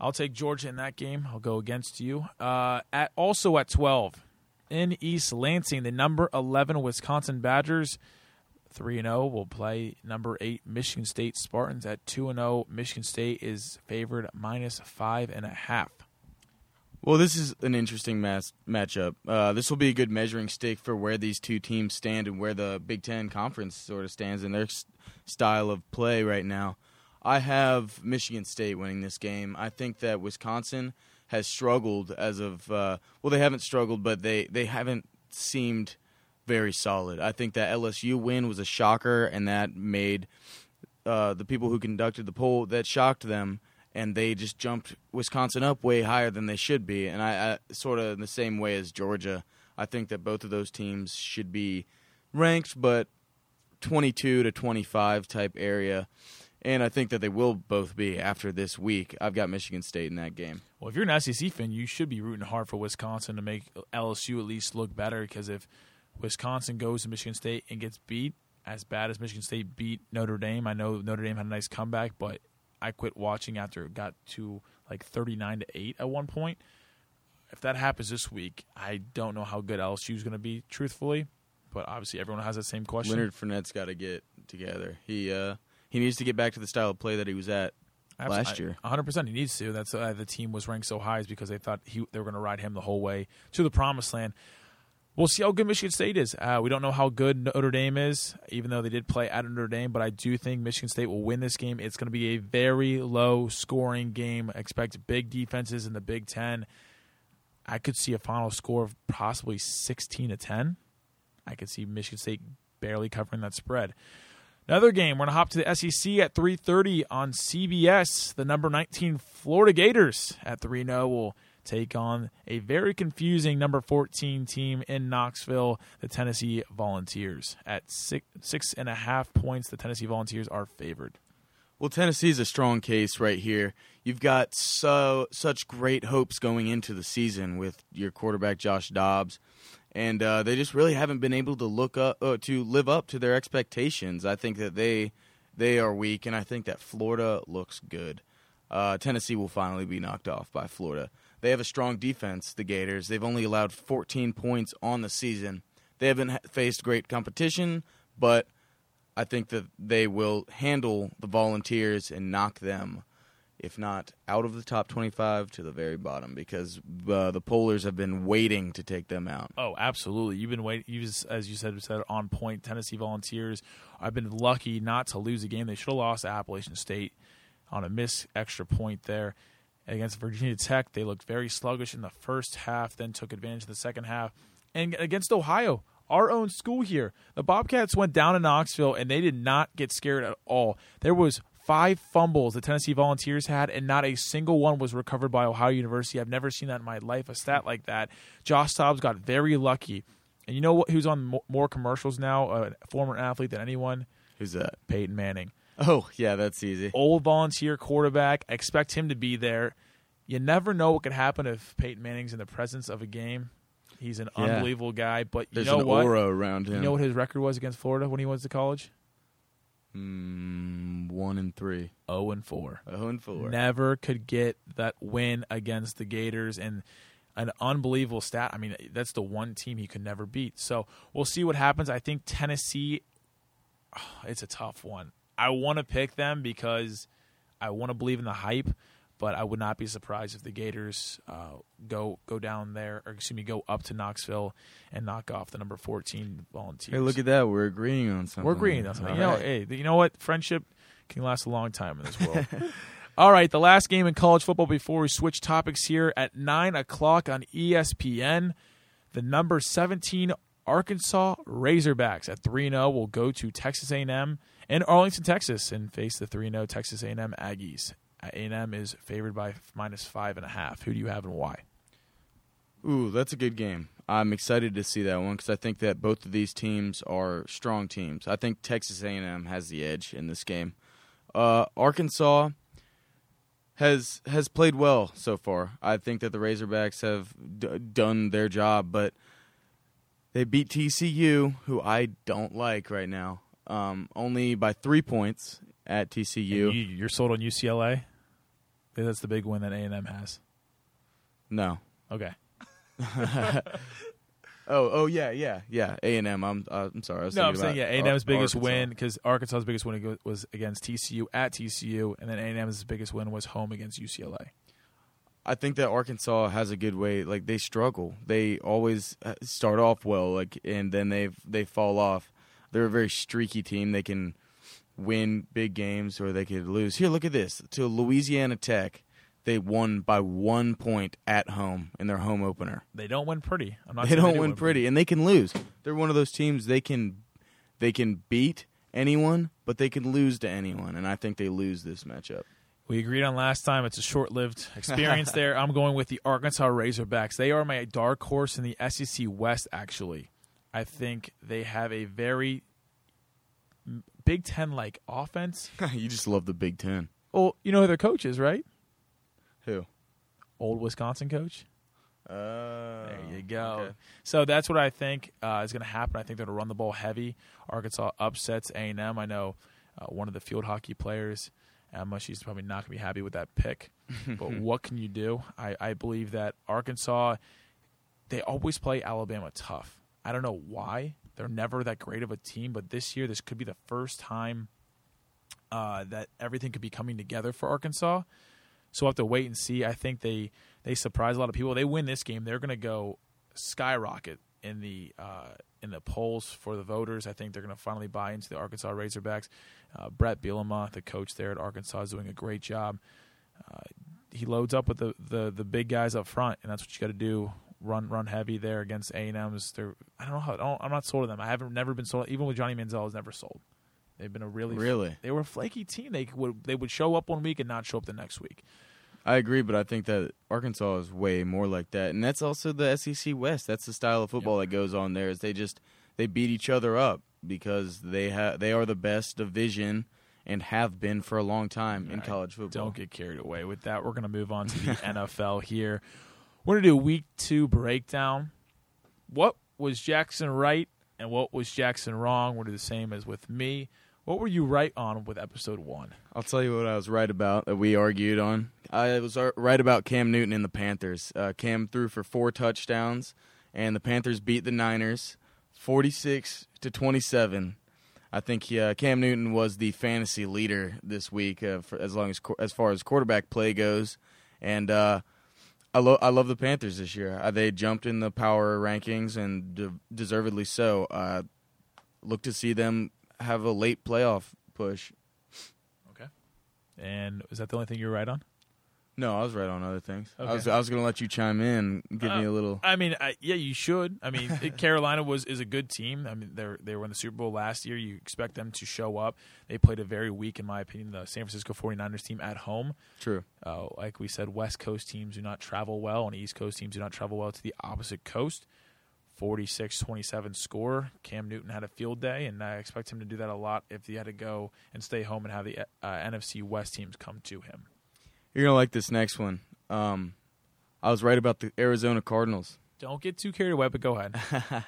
I'll take Georgia in that game. I'll go against you. Uh, at also at twelve in East Lansing, the number eleven Wisconsin Badgers. 3 and 0 will play number 8 Michigan State Spartans at 2 and 0. Michigan State is favored minus five and a half. Well, this is an interesting match matchup. Uh, this will be a good measuring stick for where these two teams stand and where the Big Ten Conference sort of stands in their s- style of play right now. I have Michigan State winning this game. I think that Wisconsin has struggled as of uh, well, they haven't struggled, but they they haven't seemed very solid. I think that LSU win was a shocker, and that made uh, the people who conducted the poll that shocked them, and they just jumped Wisconsin up way higher than they should be. And I, I sort of in the same way as Georgia, I think that both of those teams should be ranked, but 22 to 25 type area. And I think that they will both be after this week. I've got Michigan State in that game. Well, if you're an SEC fan, you should be rooting hard for Wisconsin to make LSU at least look better. Because if Wisconsin goes to Michigan State and gets beat as bad as Michigan State beat Notre Dame, I know Notre Dame had a nice comeback, but I quit watching after it got to like 39 to eight at one point. If that happens this week, I don't know how good LSU is going to be, truthfully. But obviously, everyone has that same question. Leonard Fournette's got to get together. He uh, he needs to get back to the style of play that he was at Absolutely. last year. 100% he needs to. That's why the team was ranked so high is because they thought he, they were going to ride him the whole way to the promised land. We'll see how good Michigan State is. Uh, we don't know how good Notre Dame is, even though they did play at Notre Dame, but I do think Michigan State will win this game. It's going to be a very low scoring game. Expect big defenses in the Big Ten. I could see a final score of possibly 16 to 10. I could see Michigan State barely covering that spread. Another game, we're going to hop to the SEC at 3:30 on CBS. The number 19 Florida Gators at 3-0 will take on a very confusing number 14 team in Knoxville, the Tennessee Volunteers. At six six and a half points, the Tennessee Volunteers are favored. Well, Tennessee's a strong case right here. You've got so such great hopes going into the season with your quarterback Josh Dobbs, and uh, they just really haven't been able to look up uh, to live up to their expectations. I think that they they are weak, and I think that Florida looks good. Uh, Tennessee will finally be knocked off by Florida. They have a strong defense, the Gators. They've only allowed 14 points on the season. They haven't faced great competition, but I think that they will handle the Volunteers and knock them, if not out of the top 25, to the very bottom because uh, the Polars have been waiting to take them out. Oh, absolutely. You've been waiting. You as you said, said on point. Tennessee Volunteers. I've been lucky not to lose a game. They should have lost to Appalachian State on a missed extra point there against Virginia Tech. They looked very sluggish in the first half, then took advantage of the second half. And against Ohio, our own school here, the Bobcats went down to Knoxville and they did not get scared at all. There was five fumbles the Tennessee Volunteers had, and not a single one was recovered by Ohio University. I've never seen that in my life, a stat like that. Josh Dobbs got very lucky. And you know what? Who's on more commercials now? A former athlete than anyone. Who's that? Peyton Manning. Oh, yeah, that's easy. Old volunteer quarterback. I expect him to be there. You never know what could happen if Peyton Manning's in the presence of a game. He's an Yeah. unbelievable guy. But you There's know an what? aura around him. You know what his record was against Florida when he went to college? Mm, one and three. 0 and 4. Oh, and four. Never could get that win against the Gators and an unbelievable stat. I mean, that's the one team he could never beat. So we'll see what happens. I think Tennessee, <sighs> it's a tough one. I want to pick them because I want to believe in the hype, but I would not be surprised if the Gators uh, go go down there, or excuse me, go up to Knoxville and knock off the number fourteen Volunteers. Hey, look at that. We're agreeing on something. We're agreeing on something. All You know, right. hey, you know what? Friendship can last a long time in this world. <laughs> All right, the last game in college football before we switch topics here at nine o'clock on ESPN. The number seventeen Arkansas Razorbacks at three zero will go to Texas A and M in Arlington, Texas, and face the three 0 Texas A and M Aggies. A and M is favored by minus five and a half. Who do you have and why? Ooh, that's a good game. I'm excited to see that one because I think that both of these teams are strong teams. I think Texas A&M has the edge in this game. Uh, Arkansas has has played well so far. I think that the Razorbacks have d- done their job, but they beat TCU, who I don't like right now, um, only by three points at TCU. And you, you're sold on UCLA. That's the big win that A and M has. no. Okay. <laughs> Oh, oh yeah, yeah, yeah. A and M. I'm, uh, I'm sorry. I was no, I'm saying yeah. A and M's biggest Arkansas. win because Arkansas's biggest win was against TCU at TCU, and then A and M's biggest win was home against UCLA. I think that Arkansas has a good way. Like they struggle. They always uh, start off well, like, and then they they fall off. They're a very streaky team. They can win big games or they could lose. Here, look at this. To Louisiana Tech, they won by one point at home in their home opener. They don't win pretty. I'm not. They don't do win pretty, and they can lose. They're one of those teams they can they can beat anyone, but they can lose to anyone, and I think they lose this matchup. We agreed on last time. It's a short-lived <laughs> experience there. I'm going with the Arkansas Razorbacks. They are my dark horse in the SEC West. Actually, I think they have a very Big Ten like offense. <laughs> you just love the Big Ten. Well, you know who their coach is, right? Who? Old Wisconsin coach. Uh, There you go. okay. So that's what I think uh, is going to happen. I think they're going to run the ball heavy. Arkansas upsets A and M. I know uh, one of the field hockey players, Emma. She's probably not going to be happy with that pick. <laughs> but what can you do? I, I believe that Arkansas. They always play Alabama tough. I don't know why. They're never that great of a team, but this year this could be the first time uh, that everything could be coming together for Arkansas. So we'll have to wait and see. I think they they surprise a lot of people. They win this game, they're going to go skyrocket in the uh, in the polls for the voters. I think they're going to finally buy into the Arkansas Razorbacks. Uh, Bret Bielema, the coach there at Arkansas, is doing a great job. Uh, he loads up with the, the the big guys up front, and that's what you got to do. Run run heavy there against A and M's. They're I don't know how I don't, I'm not sold on them. I haven't never been sold. Even with Johnny Manziel, I was never sold. They've been a really Really? they were a flaky team. They would they would show up one week and not show up the next week. I agree, but I think that Arkansas is way more like that, and that's also the SEC West. That's the style of football that goes on there. Is they just they beat each other up because they have they are the best division and have been for a long time in Right. college football. Don't get carried away with that. We're going to move on to the <laughs> NFL here. We're going to do a week two breakdown. What was Jackson right and what was Jackson wrong? We're do the same as with me. What were you right on with episode one? I'll tell you what I was right about that we argued on. I was right about Cam Newton and the Panthers. Uh, Cam threw for four touchdowns, and the Panthers beat the Niners, forty-six to twenty-seven. I think he, uh, Cam Newton was the fantasy leader this week, uh, as long as as far as quarterback play goes, and uh, I love I love the Panthers this year. Uh, they jumped in the power rankings and de- deservedly so. Uh, look to see them have a late playoff push. Okay. And is that the only thing you were right on? No, I was right on other things. I was I was gonna let you chime in, give me Uh, a little. I mean, I, yeah, you should. I mean, <laughs> Carolina was is a good team. I mean, they they were in the Super Bowl last year. You expect them to show up. They played a very weak, in my opinion, the San Francisco 49ers team at home. True. Uh, like we said, West Coast teams do not travel well, and East Coast teams do not travel well to the opposite coast. 46-27 score. Cam Newton had a field day, and I expect him to do that a lot if he had to go and stay home and have the uh, NFC West teams come to him. You're gonna like this next one. Um, I was right about the Arizona Cardinals. Don't get too carried away, but go ahead. <laughs>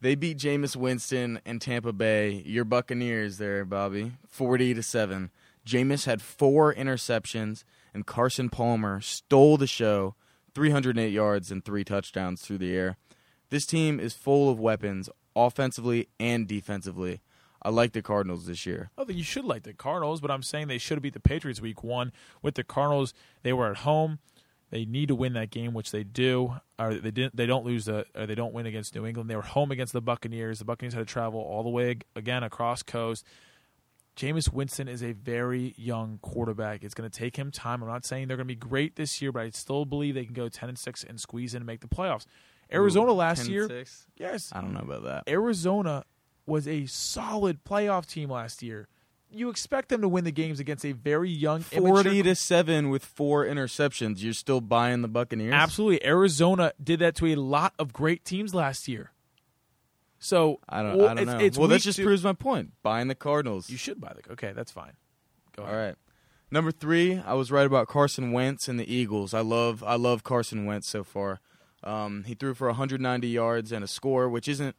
They beat Jameis Winston and Tampa Bay. Your Buccaneers there, Bobby, forty to seven. Jameis had four interceptions, and Carson Palmer stole the show, 308 yards and three touchdowns through the air. This team is full of weapons, offensively and defensively. I like the Cardinals this year. Oh, you should like the Cardinals, but I'm saying they should have beat the Patriots week one. With the Cardinals, they were at home. They need to win that game, which they do. Or they didn't. They don't lose the. Or they don't win against New England. They were home against the Buccaneers. The Buccaneers had to travel all the way again across coast. Jameis Winston is a very young quarterback. It's going to take him time. I'm not saying they're going to be great this year, but I still believe they can go 10 and 6 and squeeze in and make the playoffs. Arizona Ooh, last 10 year, six? yes, I don't know about that. Arizona was a solid playoff team last year. You expect them to win the games against a very young, Forty immature- to seven with four interceptions. You're still buying the Buccaneers. Absolutely, Arizona did that to a lot of great teams last year. So I don't. well, I don't it's, know. It's well, that just two- proves my point. Buying the Cardinals. you should buy the. Okay, that's fine. Go All ahead. right. Number three, I was right about Carson Wentz and the Eagles. I love I love Carson Wentz so far. Um, he threw for 190 yards and a score, which isn't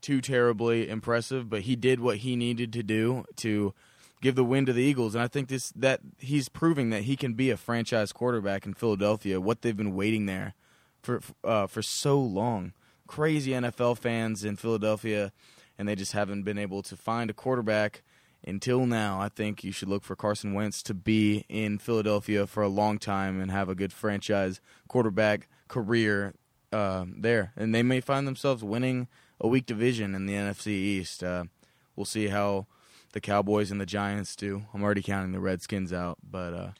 too terribly impressive, but he did what he needed to do to give the win to the Eagles. And I think this that he's proving that he can be a franchise quarterback in Philadelphia. What they've been waiting there for uh, for so long. Crazy NFL fans in Philadelphia, and they just haven't been able to find a quarterback until now. I think you should look for Carson Wentz to be in Philadelphia for a long time and have a good franchise quarterback career uh, there. And they may find themselves winning a weak division in the NFC East. Uh, we'll see how the Cowboys and the Giants do. I'm already counting the Redskins out, but uh,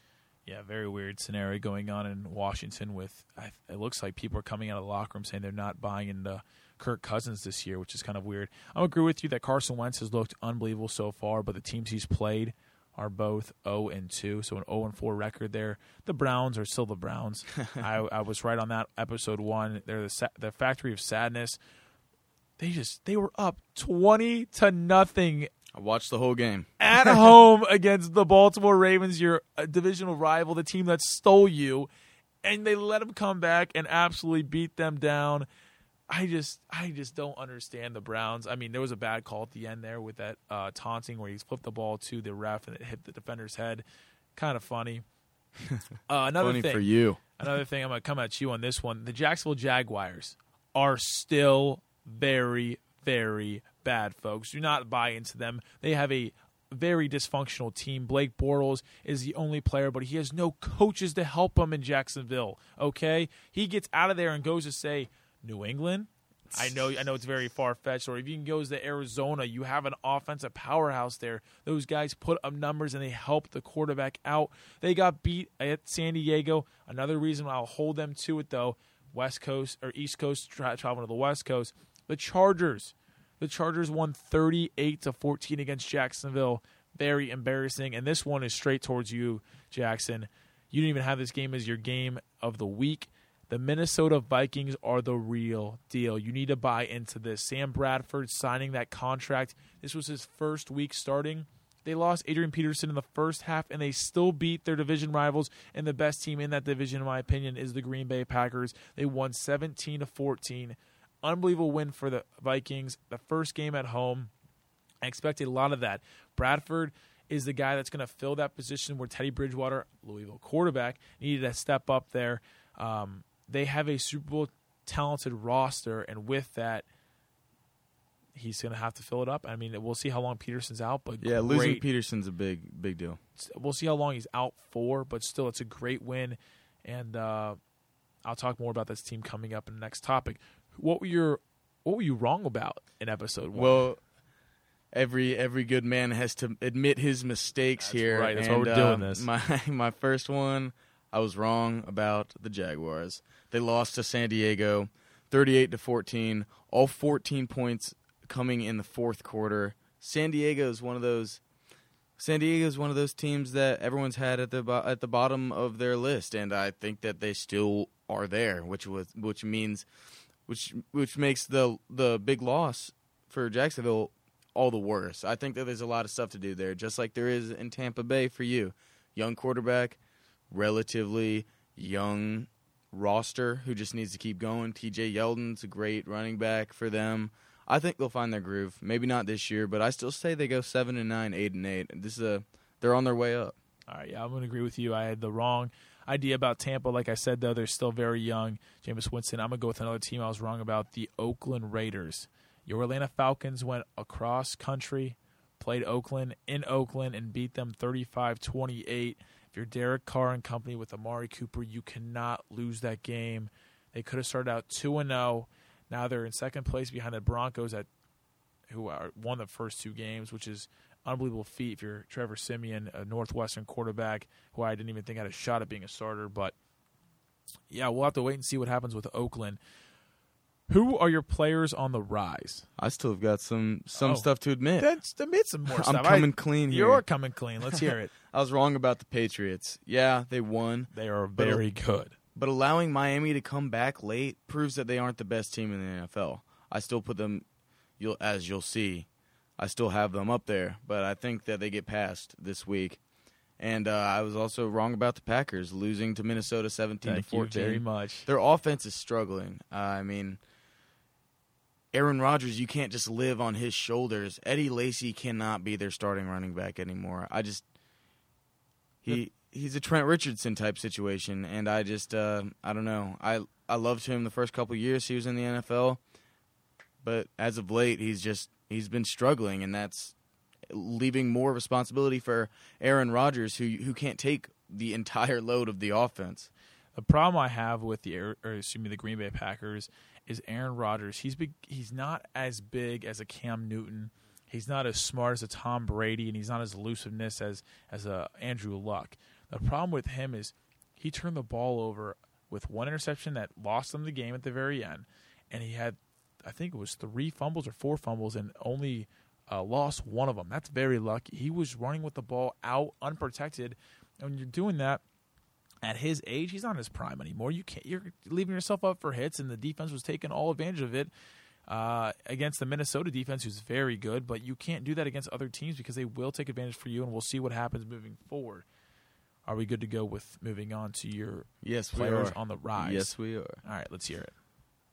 Yeah, very weird scenario going on in Washington. With it looks like people are coming out of the locker room saying they're not buying into Kirk Cousins this year, which is kind of weird. I agree with you that Carson Wentz has looked unbelievable so far, but the teams he's played are both 0 and 2, so an 0 and 4 record there. The Browns are still the Browns. <laughs> I, I was right on that episode one. They're the the factory of sadness. They just they were up 20 to nothing I watched the whole game at <laughs> home against the Baltimore Ravens, your uh, divisional rival, the team that stole you, and they let them come back and absolutely beat them down. I just I just don't understand the Browns. I mean, there was a bad call at the end there with that uh, taunting where he flipped the ball to the ref and it hit the defender's head. Kind of funny. <laughs> Uh, another funny thing for you another thing I'm to come at you on this one. The Jacksonville Jaguars are still very, very bad, folks. Do not buy into them. They have a very dysfunctional team. Blake Bortles is the only player, but he has no coaches to help him in Jacksonville. Okay, he gets out of there and goes to say New England. I know, I know it's very far fetched. Or if you can go to Arizona, you have an offensive powerhouse there. Those guys put up numbers and they help the quarterback out. They got beat at San Diego. Another reason I'll hold them to it though. West Coast or East Coast <laughs> tra- traveling to the West Coast. The Chargers. The Chargers won 38 to 14 against Jacksonville. Very embarrassing. And this one is straight towards you, Jackson. You didn't even have this game as your game of the week. The Minnesota Vikings are the real deal. You need to buy into this. Sam Bradford signing that contract. This was his first week starting. They lost Adrian Peterson in the first half, and they still beat their division rivals. And the best team in that division, in my opinion, is the Green Bay Packers. They won 17 to 14. Unbelievable win for the Vikings. The first game at home. I expect a lot of that. Bradford is the guy that's going to fill that position where Teddy Bridgewater, Louisville quarterback, needed to step up there. Um, they have a Super Bowl talented roster, and with that, he's going to have to fill it up. I mean, we'll see how long Peterson's out, but yeah, great. losing Peterson's a big big deal. We'll see how long he's out for, but still, it's a great win, and uh, I'll talk more about this team coming up in the next topic. What were your what were you wrong about in episode one? Well, every every good man has to admit his mistakes That's here. right. That's why we're doing uh, this. <laughs> My my first one, I was wrong about the Jaguars. They lost to San Diego, thirty-eight to fourteen. All fourteen points coming in the fourth quarter. San Diego is one of those. San Diego is one of those teams that everyone's had at the bo- at the bottom of their list, and I think that they still are there, which was which means, which which makes the the big loss for Jacksonville all the worse. I think that there's a lot of stuff to do there, just like there is in Tampa Bay for you. Young quarterback, relatively young roster who just needs to keep going. TJ Yeldon's a great running back for them. I think they'll find their groove. Maybe not this year, but I still say they go seven and nine, eight and eight. This is a they're on their way up. All right, yeah, I'm to agree with you. I had the wrong idea about Tampa. Like I said, though, they're still very young. Jameis Winston. I'm to go with another team I was wrong about the Oakland Raiders. Your Atlanta Falcons went across country, played Oakland in Oakland, and beat them 35 28. If you're Derek Carr and company with Amari Cooper, you cannot lose that game. They could have started out 2 and 0. Now they're in second place behind the Broncos at who are won the first two games, which is unbelievable feat if you're Trevor Siemian, a Northwestern quarterback who I didn't even think had a shot at being a starter. But yeah, we'll have to wait and see what happens with Oakland. Who are your players on the rise? I still have got some some Oh. stuff to admit. That's admit some more <laughs> I'm coming I, clean here. You're coming clean. Let's hear it. <laughs> I was wrong about the Patriots. Yeah, they won, They are But- very good. but allowing Miami to come back late proves that they aren't the best team in the NFL. I still put them, you'll as you'll see, I still have them up there, but I think that they get passed this week. And uh, I was also wrong about the Packers losing to Minnesota 17 Thank to you 14. very much. Their offense is struggling. Uh, I mean, Aaron Rodgers, you can't just live on his shoulders. Eddie Lacy cannot be their starting running back anymore. I just he he's a Trent Richardson type situation, and I just uh, I don't know. I I loved him the first couple years he was in the NFL, but as of late, he's just he's been struggling, and that's leaving more responsibility for Aaron Rodgers, who who can't take the entire load of the offense. The problem I have with the or excuse me the Green Bay Packers is Aaron Rodgers. He's big. He's not as big as a Cam Newton. He's not as smart as a Tom Brady, and he's not as elusiveness as as a Andrew Luck. The problem with him is he turned the ball over with one interception that lost them the game at the very end, and he had I think it was three fumbles or four fumbles, and only uh, lost one of them. That's very lucky. He was running with the ball out unprotected, and when you're doing that at his age, he's not in his prime anymore. You can't. You're leaving yourself up for hits, and the defense was taking all advantage of it uh, against the Minnesota defense, who's very good. But you can't do that against other teams because they will take advantage for you, and we'll see what happens moving forward. Are we good to go with moving on to your Yes, we players on the rise? Yes, we are. All right, let's hear it.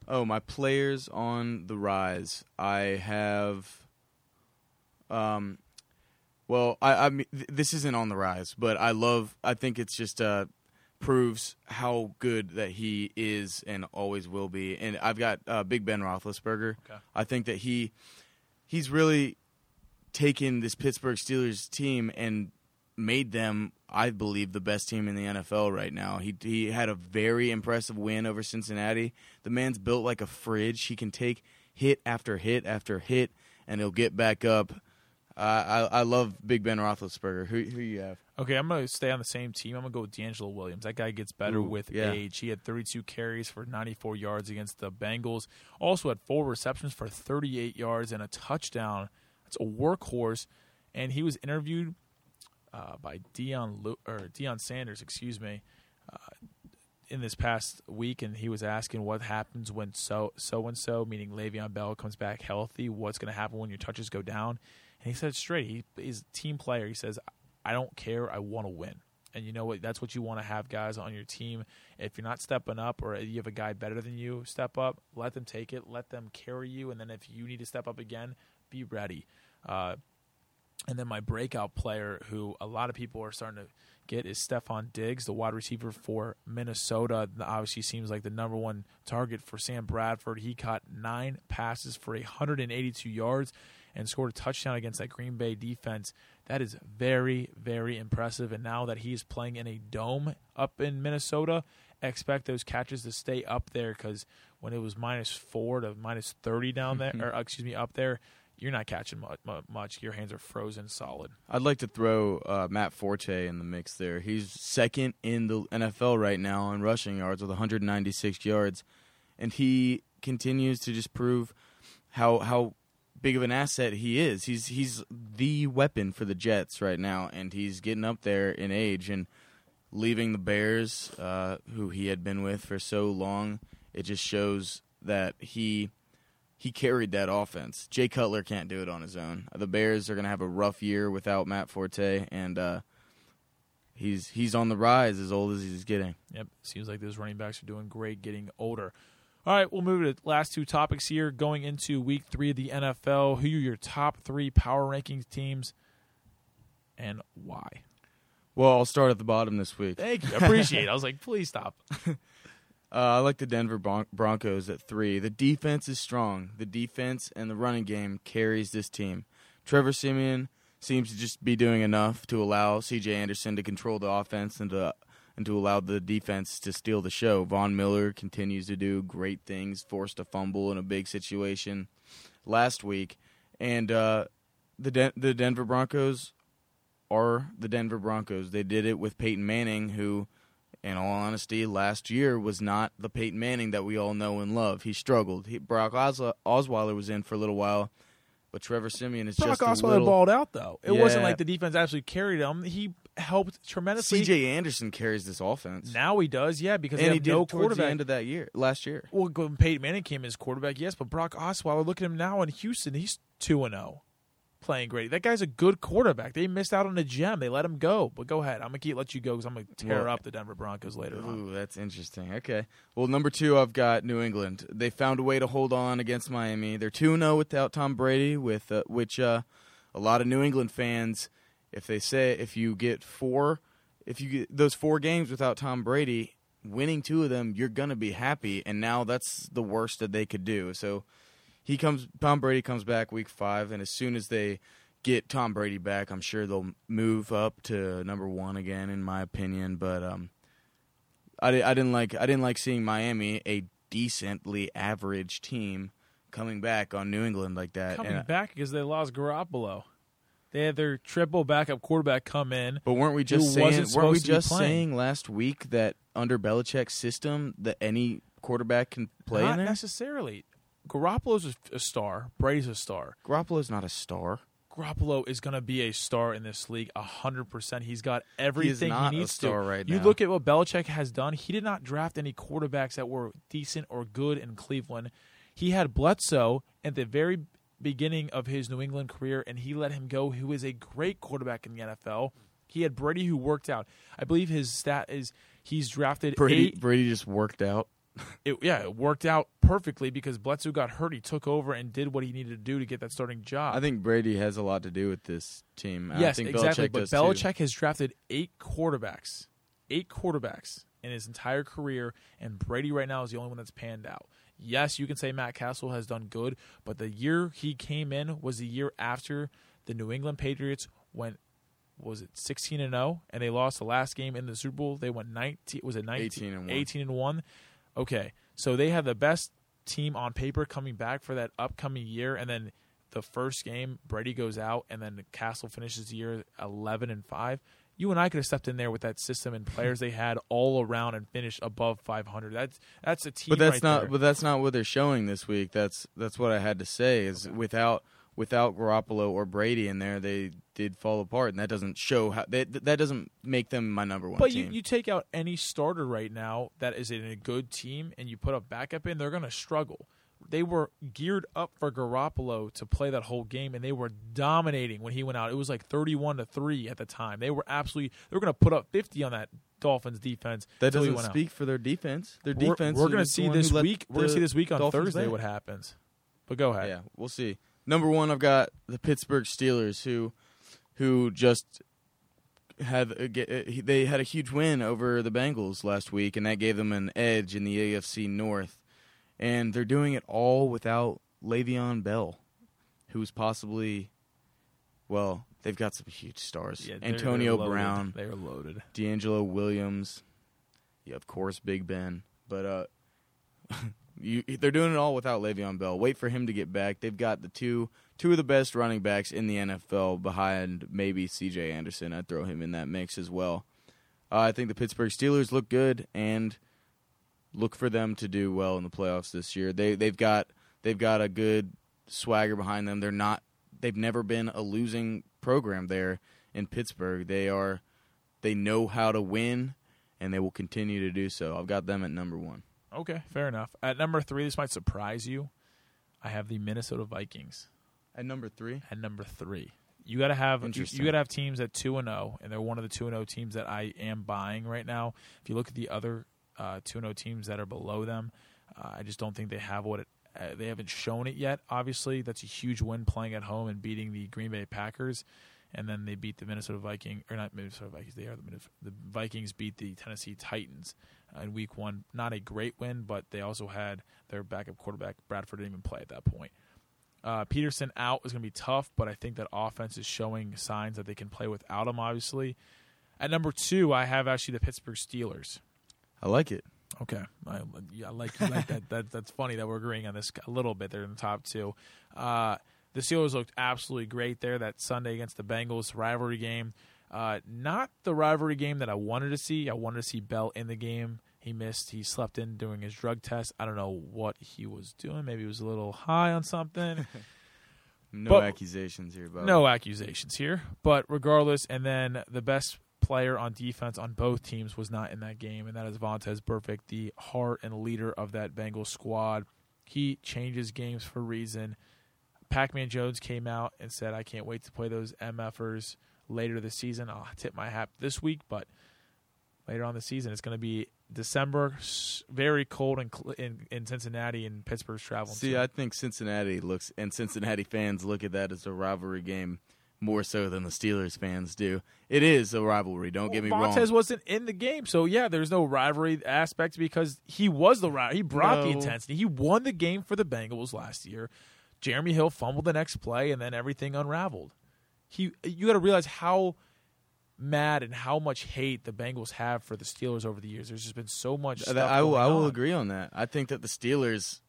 Oh, my players on the rise. I have. Um, well, I, I mean, th- this isn't on the rise, but I love. I think it's just uh, proves how good that he is and always will be. And I've got uh, Big Ben Roethlisberger. Okay. I think that he he's really taken this Pittsburgh Steelers team and made them, I believe, the best team in the NFL right now. He he had a very impressive win over Cincinnati. The man's built like a fridge. He can take hit after hit after hit, and he'll get back up. Uh, I I love Big Ben Roethlisberger. Who who you have? Okay, I'm going to stay on the same team. I'm going to go with DeAngelo Williams. That guy gets better Ooh, with yeah. age. He had 32 carries for 94 yards against the Bengals. Also had four receptions for 38 yards and a touchdown. That's a workhorse. And he was interviewed uh, by Dion Lu- or Deion Sanders, excuse me, uh, in this past week, and he was asking what happens when so so and so, meaning Le'Veon Bell, comes back healthy. What's going to happen when your touches go down? And he said straight, he, is a team player. He says, I don't care. I want to win. And you know what? That's what you want to have guys on your team. If you're not stepping up or you have a guy better than you step up, let them take it. Let them carry you. And then if you need to step up again, be ready. Uh, and then my breakout player, who a lot of people are starting to get, is Stefon Diggs, the wide receiver for Minnesota. Obviously, seems like the number one target for Sam Bradford. He caught nine passes for 182 yards and scored a touchdown against that Green Bay defense. That is very, very impressive. And now that he's playing in a dome up in Minnesota, expect those catches to stay up there because when it was minus four to minus 30 down there, or excuse me, up there, you're not catching mu- much. Your hands are frozen solid. I'd like to throw uh, Matt Forte in the mix there. He's second in the NFL right now in rushing yards with 196 yards, and he continues to just prove how how big of an asset he is. He's he's the weapon for the Jets right now, and he's getting up there in age and leaving the Bears, uh, who he had been with for so long. It just shows that he he carried that offense. Jay Cutler can't do it on his own. The Bears are going to have a rough year without Matt Forte, and uh, he's he's on the rise as old as he's getting. Yep, seems like those running backs are doing great, getting older. All right, we'll move to the last two topics here. Going into week three of the NFL, who are your top three power rankings teams, and why? Well, I'll start at the bottom this week. Uh, Thank you. I appreciate it. I was like, please stop. <laughs> I like the Denver Bron- Broncos at three. The defense is strong. The defense and the running game carries this team. Trevor Siemian seems to just be doing enough to allow C.J. Anderson to control the offense and to and to allow the defense to steal the show. Von Miller continues to do great things, forced a fumble in a big situation last week, and uh, the Den- the Denver Broncos are the Denver Broncos. They did it with Peyton Manning, who, in all honesty, last year was not the Peyton Manning that we all know and love. He struggled. He, Brock Oswe- Osweiler was in for a little while, but Trevor Siemian is Brock just a Osweiler little. balled out though. It wasn't like the defense actually carried him. He helped tremendously. C.J. Anderson carries this offense, Now he does, yeah, because and they he have did no towards the end of that year, last year. well, Peyton Manning came as quarterback, yes, but Brock Osweiler, look at him now in Houston. He's two and zero, playing great. That guy's a good quarterback. They missed out on a gem. They let him go. But go ahead. I'm gonna keep let you go because I'm gonna tear Well, up the Denver Broncos later on. Ooh, that's interesting. Okay. Well, number two, I've got New England. They found a way to hold on against Miami. They're 2 0 without Tom Brady, with uh, which uh, a lot of New England fans, if they say, if you get four, if you get those four games without Tom Brady, winning two of them, you're going to be happy. And now that's the worst that they could do. So he comes, Tom Brady comes back week five, and as soon as they get Tom Brady back, I'm sure they'll move up to number one again, in my opinion. But um, I, I didn't like I didn't like seeing Miami, a decently average team, coming back on New England like that. Coming And- back because they lost Garoppolo. They had their triple backup quarterback come in. but weren't we just saying? Weren't we supposed to be just saying last week that under Belichick's system that any quarterback can play Not necessarily. Garoppolo's a, a star. Brady's a star. Garoppolo's not a star. Garoppolo is going to be a star in this league, hundred percent. He's got everything he, not a needs star to. right you now. look at what Belichick has done. He did not draft any quarterbacks that were decent or good in Cleveland. He had Bledsoe at the very beginning of his New England career, and he let him go. Who is a great quarterback in the NFL. He had Brady, who worked out. I believe his stat is he's drafted Brady eight. Brady just worked out. It, yeah, it worked out perfectly because Bledsoe got hurt. He took over and did what he needed to do to get that starting job. I think Brady has a lot to do with this team. I Yes, think exactly. Belichick but does too. Belichick has drafted eight quarterbacks, eight quarterbacks in his entire career, and Brady right now is the only one that's panned out. Yes, you can say Matt Cassel has done good, but the year he came in was the year after the New England Patriots went. Was it sixteen and zero, and they lost the last game in the Super Bowl? They went nineteen. Was it 19, 18 and one. 18 and one. Okay, so they have the best team on paper coming back for that upcoming year, and then the first game Brady goes out, and then Cassel finishes the year eleven and five. You and I could have stepped in there with that system and players they had all around and finished above five hundred. That's that's a team. But that's right not. there. But that's not what they're showing this week. That's that's what I had to say. Is without without Garoppolo or Brady in there, they did fall apart, and that doesn't show how. That that doesn't make them my number one But you, you take out any starter right now that is in a good team and you put a backup in, they're going to struggle. They were geared up for Garoppolo to play that whole game, and they were dominating when he went out. It was like thirty-one to three at the time. They were absolutely they were going to put up fifty on that Dolphins defense. that doesn't went out. speak for their defense. Their We're, defense. we're going to see this week. We're going to see this week on Dolphins Thursday what happens. But go ahead. Yeah, we'll see. Number one, I've got the Pittsburgh Steelers, who who just had a, uh, they had a huge win over the Bengals last week, and that gave them an edge in the AFC North. And they're doing it all without Le'Veon Bell, who's possibly, well, they've got some huge stars: Yeah, they're- Antonio they're. Brown, They are loaded. DeAngelo Williams, yeah, of course, Big Ben. But uh, <laughs> you, they're doing it all without Le'Veon Bell. Wait for him to get back. They've got the two two of the best running backs in the NFL behind maybe C.J. Anderson. I'd throw him in that mix as well. Uh, I think the Pittsburgh Steelers look good and look for them to do well in the playoffs this year. They they've got they've got a good swagger behind them. They're not they've never been a losing program there in Pittsburgh. They are they know how to win and they will continue to do so. I've got them at number 1. Okay, fair enough. At number three, this might surprise you. I have the Minnesota Vikings. At number 3? at number three. You got to have you, you got to have teams at two and zero, and they're one of the two and zero teams that I am buying right now. If you look at the other uh, two and zero teams that are below them, uh, I just don't think they have what it. Uh, they haven't shown it yet. Obviously, that's a huge win playing at home and beating the Green Bay Packers, and then they beat the Minnesota Vikings or not Minnesota Vikings. They are the the Vikings beat the Tennessee Titans in Week One. Not a great win, but they also had their backup quarterback Bradford didn't even play at that point. Uh, Peterson out is going to be tough, but I think that offense is showing signs that they can play without him. Obviously, at number two, I have actually the Pittsburgh Steelers. I like it. Okay, I, I like you like that. that. That's funny that we're agreeing on this a little bit. They're in the top two. Uh, the Steelers looked absolutely great there that Sunday against the Bengals rivalry game. Uh, not the rivalry game that I wanted to see. I wanted to see Bell in the game. He missed. He slept in doing his drug test. I don't know what he was doing. Maybe he was a little high on something. <laughs> No But- accusations here, Bob. No accusations here, but regardless, and then the best player on defense on both teams was not in that game, and that is Vontaze Burfict, the heart and leader of that Bengals squad. He changes games for a reason. Pac-Man Jones came out and said, "I can't wait to play those MFers later this season." I'll tip my hat this week, but later on the season, it's going to be December, very cold in, in in Cincinnati, and Pittsburgh's traveling. See, soon. I think Cincinnati looks and Cincinnati fans look at that as a rivalry game more so than the Steelers fans do. It is a rivalry. Don't get me well, wrong. Montez wasn't in the game, so yeah, there's no rivalry aspect because he was the rival. He brought the intensity. He won the game for the Bengals last year. Jeremy Hill fumbled the next play, and then everything unraveled. He, you got to realize how mad and how much hate the Bengals have for the Steelers over the years. There's just been so much. I will. going I will agree on that. I think that the Steelers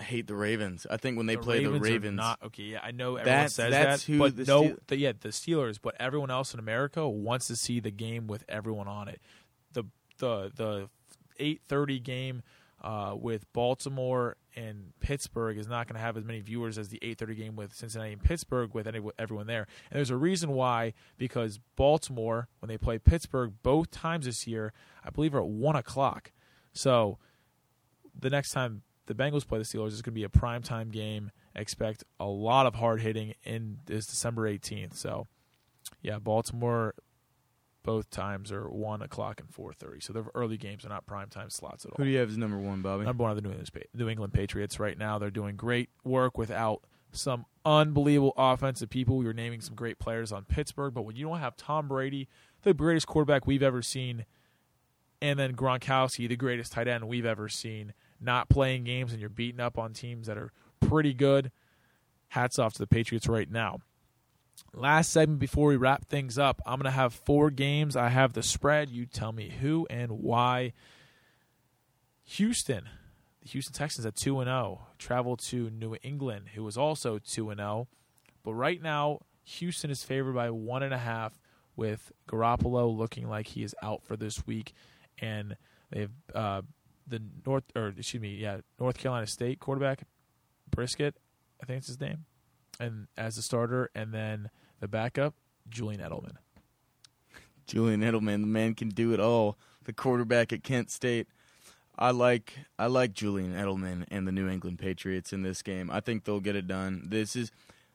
hate the Ravens. I think when they the play Ravens the Ravens, not okay. Yeah, I know everyone That's- says that's that, who but the no, Steel- the, yeah, the Steelers. But everyone else in America wants to see the game with everyone on it. The the the eight thirty game uh, with Baltimore and Pittsburgh is not going to have as many viewers as the 8:30 game with Cincinnati and Pittsburgh with any, everyone there. And there's a reason why because Baltimore when they play Pittsburgh both times this year, I believe are at one o'clock. So the next time the Bengals play the Steelers It's going to be a prime time game. expect a lot of hard hitting in this December 18th. So yeah, Baltimore both times are one o'clock and four thirty. So they're early games; they're not prime time slots at all. Who do you have as number one, Bobby? Number one of the New England, New England Patriots right now. They're doing great work without some unbelievable offensive people. We were naming some great players on Pittsburgh, but when you don't have Tom Brady, the greatest quarterback we've ever seen, and then Gronkowski, the greatest tight end we've ever seen, not playing games and you're beating up on teams that are pretty good, hats off to the Patriots right now. Last segment before we wrap things up, I'm going to have four games. I have the spread. You tell me who and why. Houston, the Houston Texans at 2 and 0, travel to New England, who is also 2 and 0. But right now, Houston is favored by one and a half, with Garoppolo looking like he is out for this week, and they've uh, the North or excuse me, yeah, North Carolina State quarterback Brisket, I think it's his name and as the starter, and then the backup, Julian Edelman. <laughs> Julian Edelman, the man can do it all. The quarterback at Kent State. I like I like Julian Edelman and the New England Patriots in this game. I think they'll get it done. This is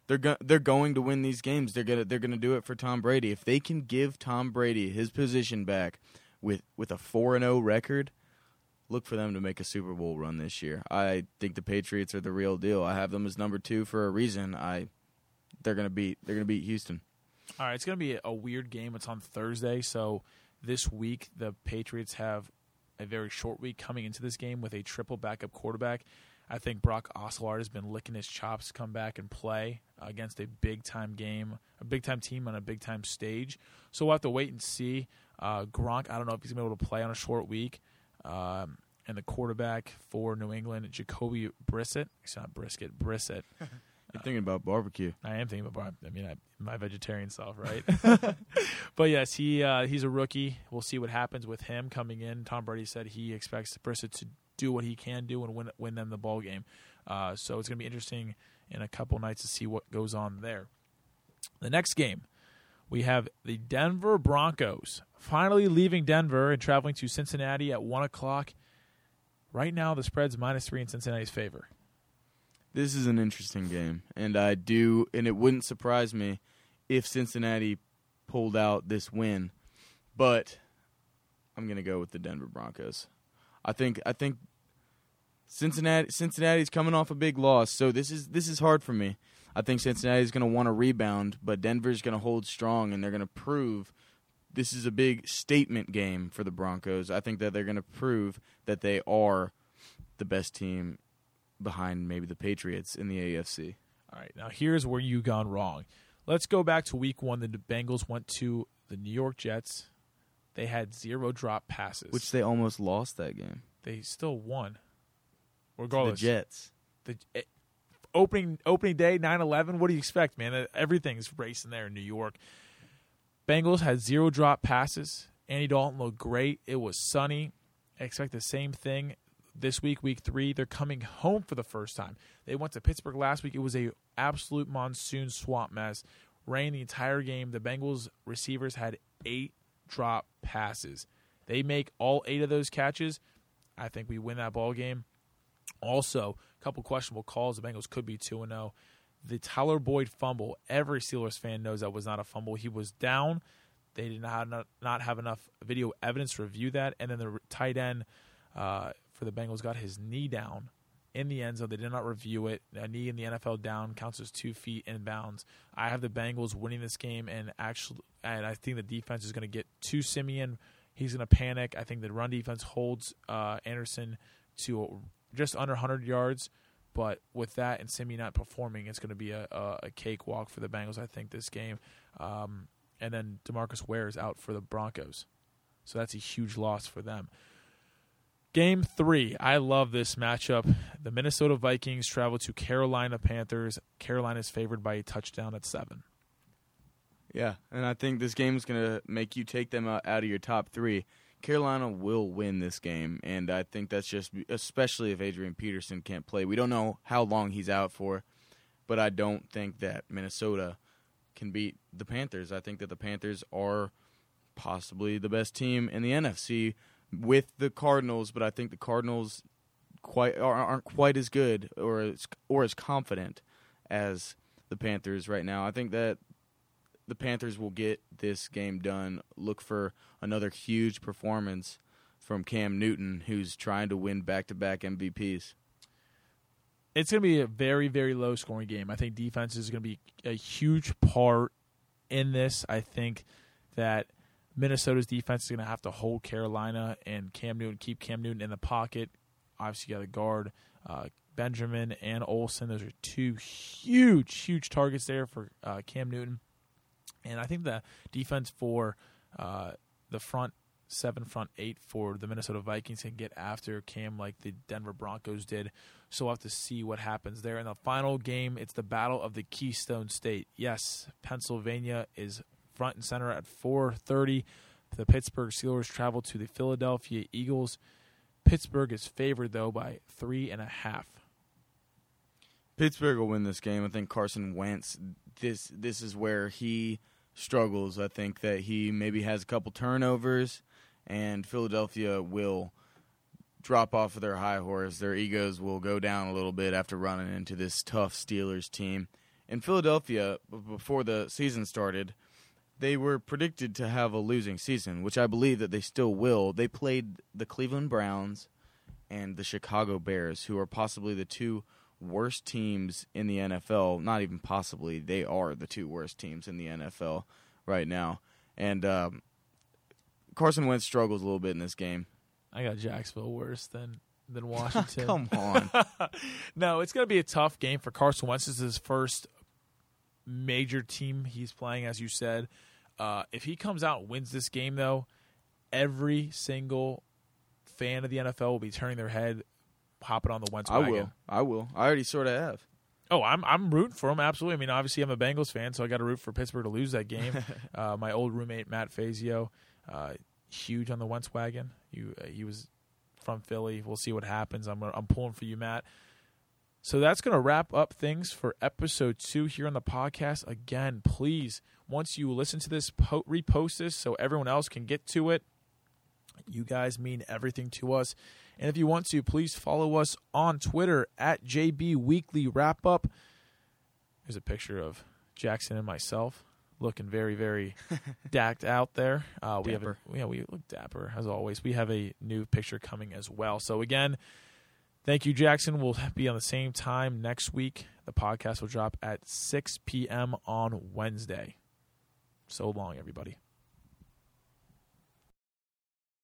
they're go, they're going to win these games. They're gonna they're gonna do it for Tom Brady. If they can give Tom Brady his position back with with a four and zero record, look for them to make a Super Bowl run this year. I think the Patriots are the real deal. I have them as number two for a reason. I they're gonna beat they're gonna beat Houston. All right, it's gonna be a weird game. It's on Thursday, so this week the Patriots have a very short week coming into this game with a triple backup quarterback. I think Brock Osweiler has been licking his chops to come back and play against a big time game, a big time team on a big time stage. So we'll have to wait and see. Uh, Gronk, I don't know if he's gonna be able to play on a short week. Um, and the quarterback for New England, Jacoby Brissett. It's not brisket, Brissett. <laughs> You're thinking about barbecue. I am thinking about. I mean, I, my vegetarian self, right? <laughs> <laughs> but yes, he uh, he's a rookie. We'll see what happens with him coming in. Tom Brady said he expects Brissett to do what he can do and win win them the ball game. Uh, so it's going to be interesting in a couple nights to see what goes on there. The next game, we have the Denver Broncos finally leaving Denver and traveling to Cincinnati at one o'clock. Right now, the spread's minus three in Cincinnati's favor. This is an interesting game, and I do, and it wouldn't surprise me if Cincinnati pulled out this win, but I'm gonna go with the Denver Broncos. I think I think Cincinnati Cincinnati's coming off a big loss, so this is this is hard for me. I think Cincinnati's going to want to rebound, but Denver's going to hold strong and they're going to prove this is a big statement game for the Broncos. I think that they're going to prove that they are the best team behind maybe the Patriots in the AFC. All right, now here's where you gone wrong. Let's go back to week one. The Bengals went to the New York Jets. They had zero drop passes, which they almost lost that game. They still won, regardless. The Jets. The eh, opening opening day 9-11, What do you expect, man? Uh, everything's racing there in New York. Bengals had zero drop passes. Andy Dalton looked great. It was sunny. I expect the same thing this week, week three. They're coming home for the first time. They went to Pittsburgh last week. It was a absolute monsoon swamp mess. Rain the entire game. The Bengals receivers had eight drop passes. They make all eight of those catches. I think we win that ball game. Also, couple questionable calls. The Bengals could be two and zero. Oh the Tyler Boyd fumble. Every Steelers fan knows that was not a fumble. He was down. They did not not have enough video evidence to review that, and then the tight end uh, for the Bengals got his knee down in the end zone. They did not review it. A knee in the NFL down counts as two feet in bounds. I have the Bengals winning this game, and actually, and I think the defense is going to get to Siemian. He's going to panic. I think the run defense holds uh, Anderson to just under 100 yards. But with that and Simi not performing, it's going to be a, a, a cakewalk for the Bengals. I think this game, um, and then DeMarcus Ware is out for the Broncos, so that's a huge loss for them. Game three, I love this matchup. The Minnesota Vikings travel to Carolina Panthers. Carolina is favored by a touchdown at seven. Yeah, and I think this game is going to make you take them out, out of your top three. Carolina will win this game, and I think that's just especially if Adrian Peterson can't play. We don't know how long he's out for, but I don't think that Minnesota can beat the Panthers. I think that the Panthers are possibly the best team in the NFC with the Cardinals, but I think the Cardinals quite aren't quite as good or as, or as confident as the Panthers right now. I think that the Panthers will get this game done. Look for another huge performance from Cam Newton, who's trying to win back-to-back MVPs. It's going to be a very, very low scoring game. I think defense is going to be a huge part in this. I think that Minnesota's defense is going to have to hold Carolina and Cam Newton, keep Cam Newton in the pocket. Obviously, you got to guard uh, Benjamin and Olsen. Those are two huge, huge targets there for uh, Cam Newton. And I think the defense for uh, the front seven, front eight for the Minnesota Vikings can get after Cam like the Denver Broncos did. So we'll have to see what happens there. In the final game, it's the battle of the Keystone State. Yes, Pennsylvania is front and center at 4:30. The Pittsburgh Steelers travel to the Philadelphia Eagles. Pittsburgh is favored though by three and a half. Pittsburgh will win this game. I think Carson Wentz. This this is where he struggles. I think that he maybe has a couple turnovers, and Philadelphia will drop off of their high horse. Their egos will go down a little bit after running into this tough Steelers team. In Philadelphia, before the season started, they were predicted to have a losing season, which I believe that they still will. They played the Cleveland Browns and the Chicago Bears, who are possibly the two worst teams in the NFL. Not even possibly, they are the two worst teams in the NFL right now. And um, Carson Wentz struggles a little bit in this game. I got Jacksonville worse than than <laughs> Washington. Come <laughs> on. no, it's going to be a tough game for Carson Wentz. This is his first major team he's playing, as you said. Uh, if he comes out and wins this game, though, every single fan of the NFL will be turning their head, hopping on the Wentz wagon. I will. I will. I already sort of have. Oh, I'm I'm rooting for him. Absolutely. I mean, obviously, I'm a Bengals fan, so I got to root for Pittsburgh to lose that game. <laughs> uh, my old roommate Matt Fazio, uh, huge on the Wentz wagon. You, uh, he was from Philly. We'll see what happens. I'm I'm pulling for you, Matt. So that's going to wrap up things for episode two here on the podcast. Again, please, once you listen to this, po- repost this so everyone else can get to it. You guys mean everything to us. And if you want to, please follow us on Twitter at JB Weekly Wrap Up. There's a picture of Jackson and myself looking very, very <laughs> dacked out there. Uh, we Dapper. have a, yeah, we look dapper as always. We have a new picture coming as well. So again, thank you, Jackson. We'll be on the same time next week. The podcast will drop at 6 p.m. on Wednesday. So long, everybody.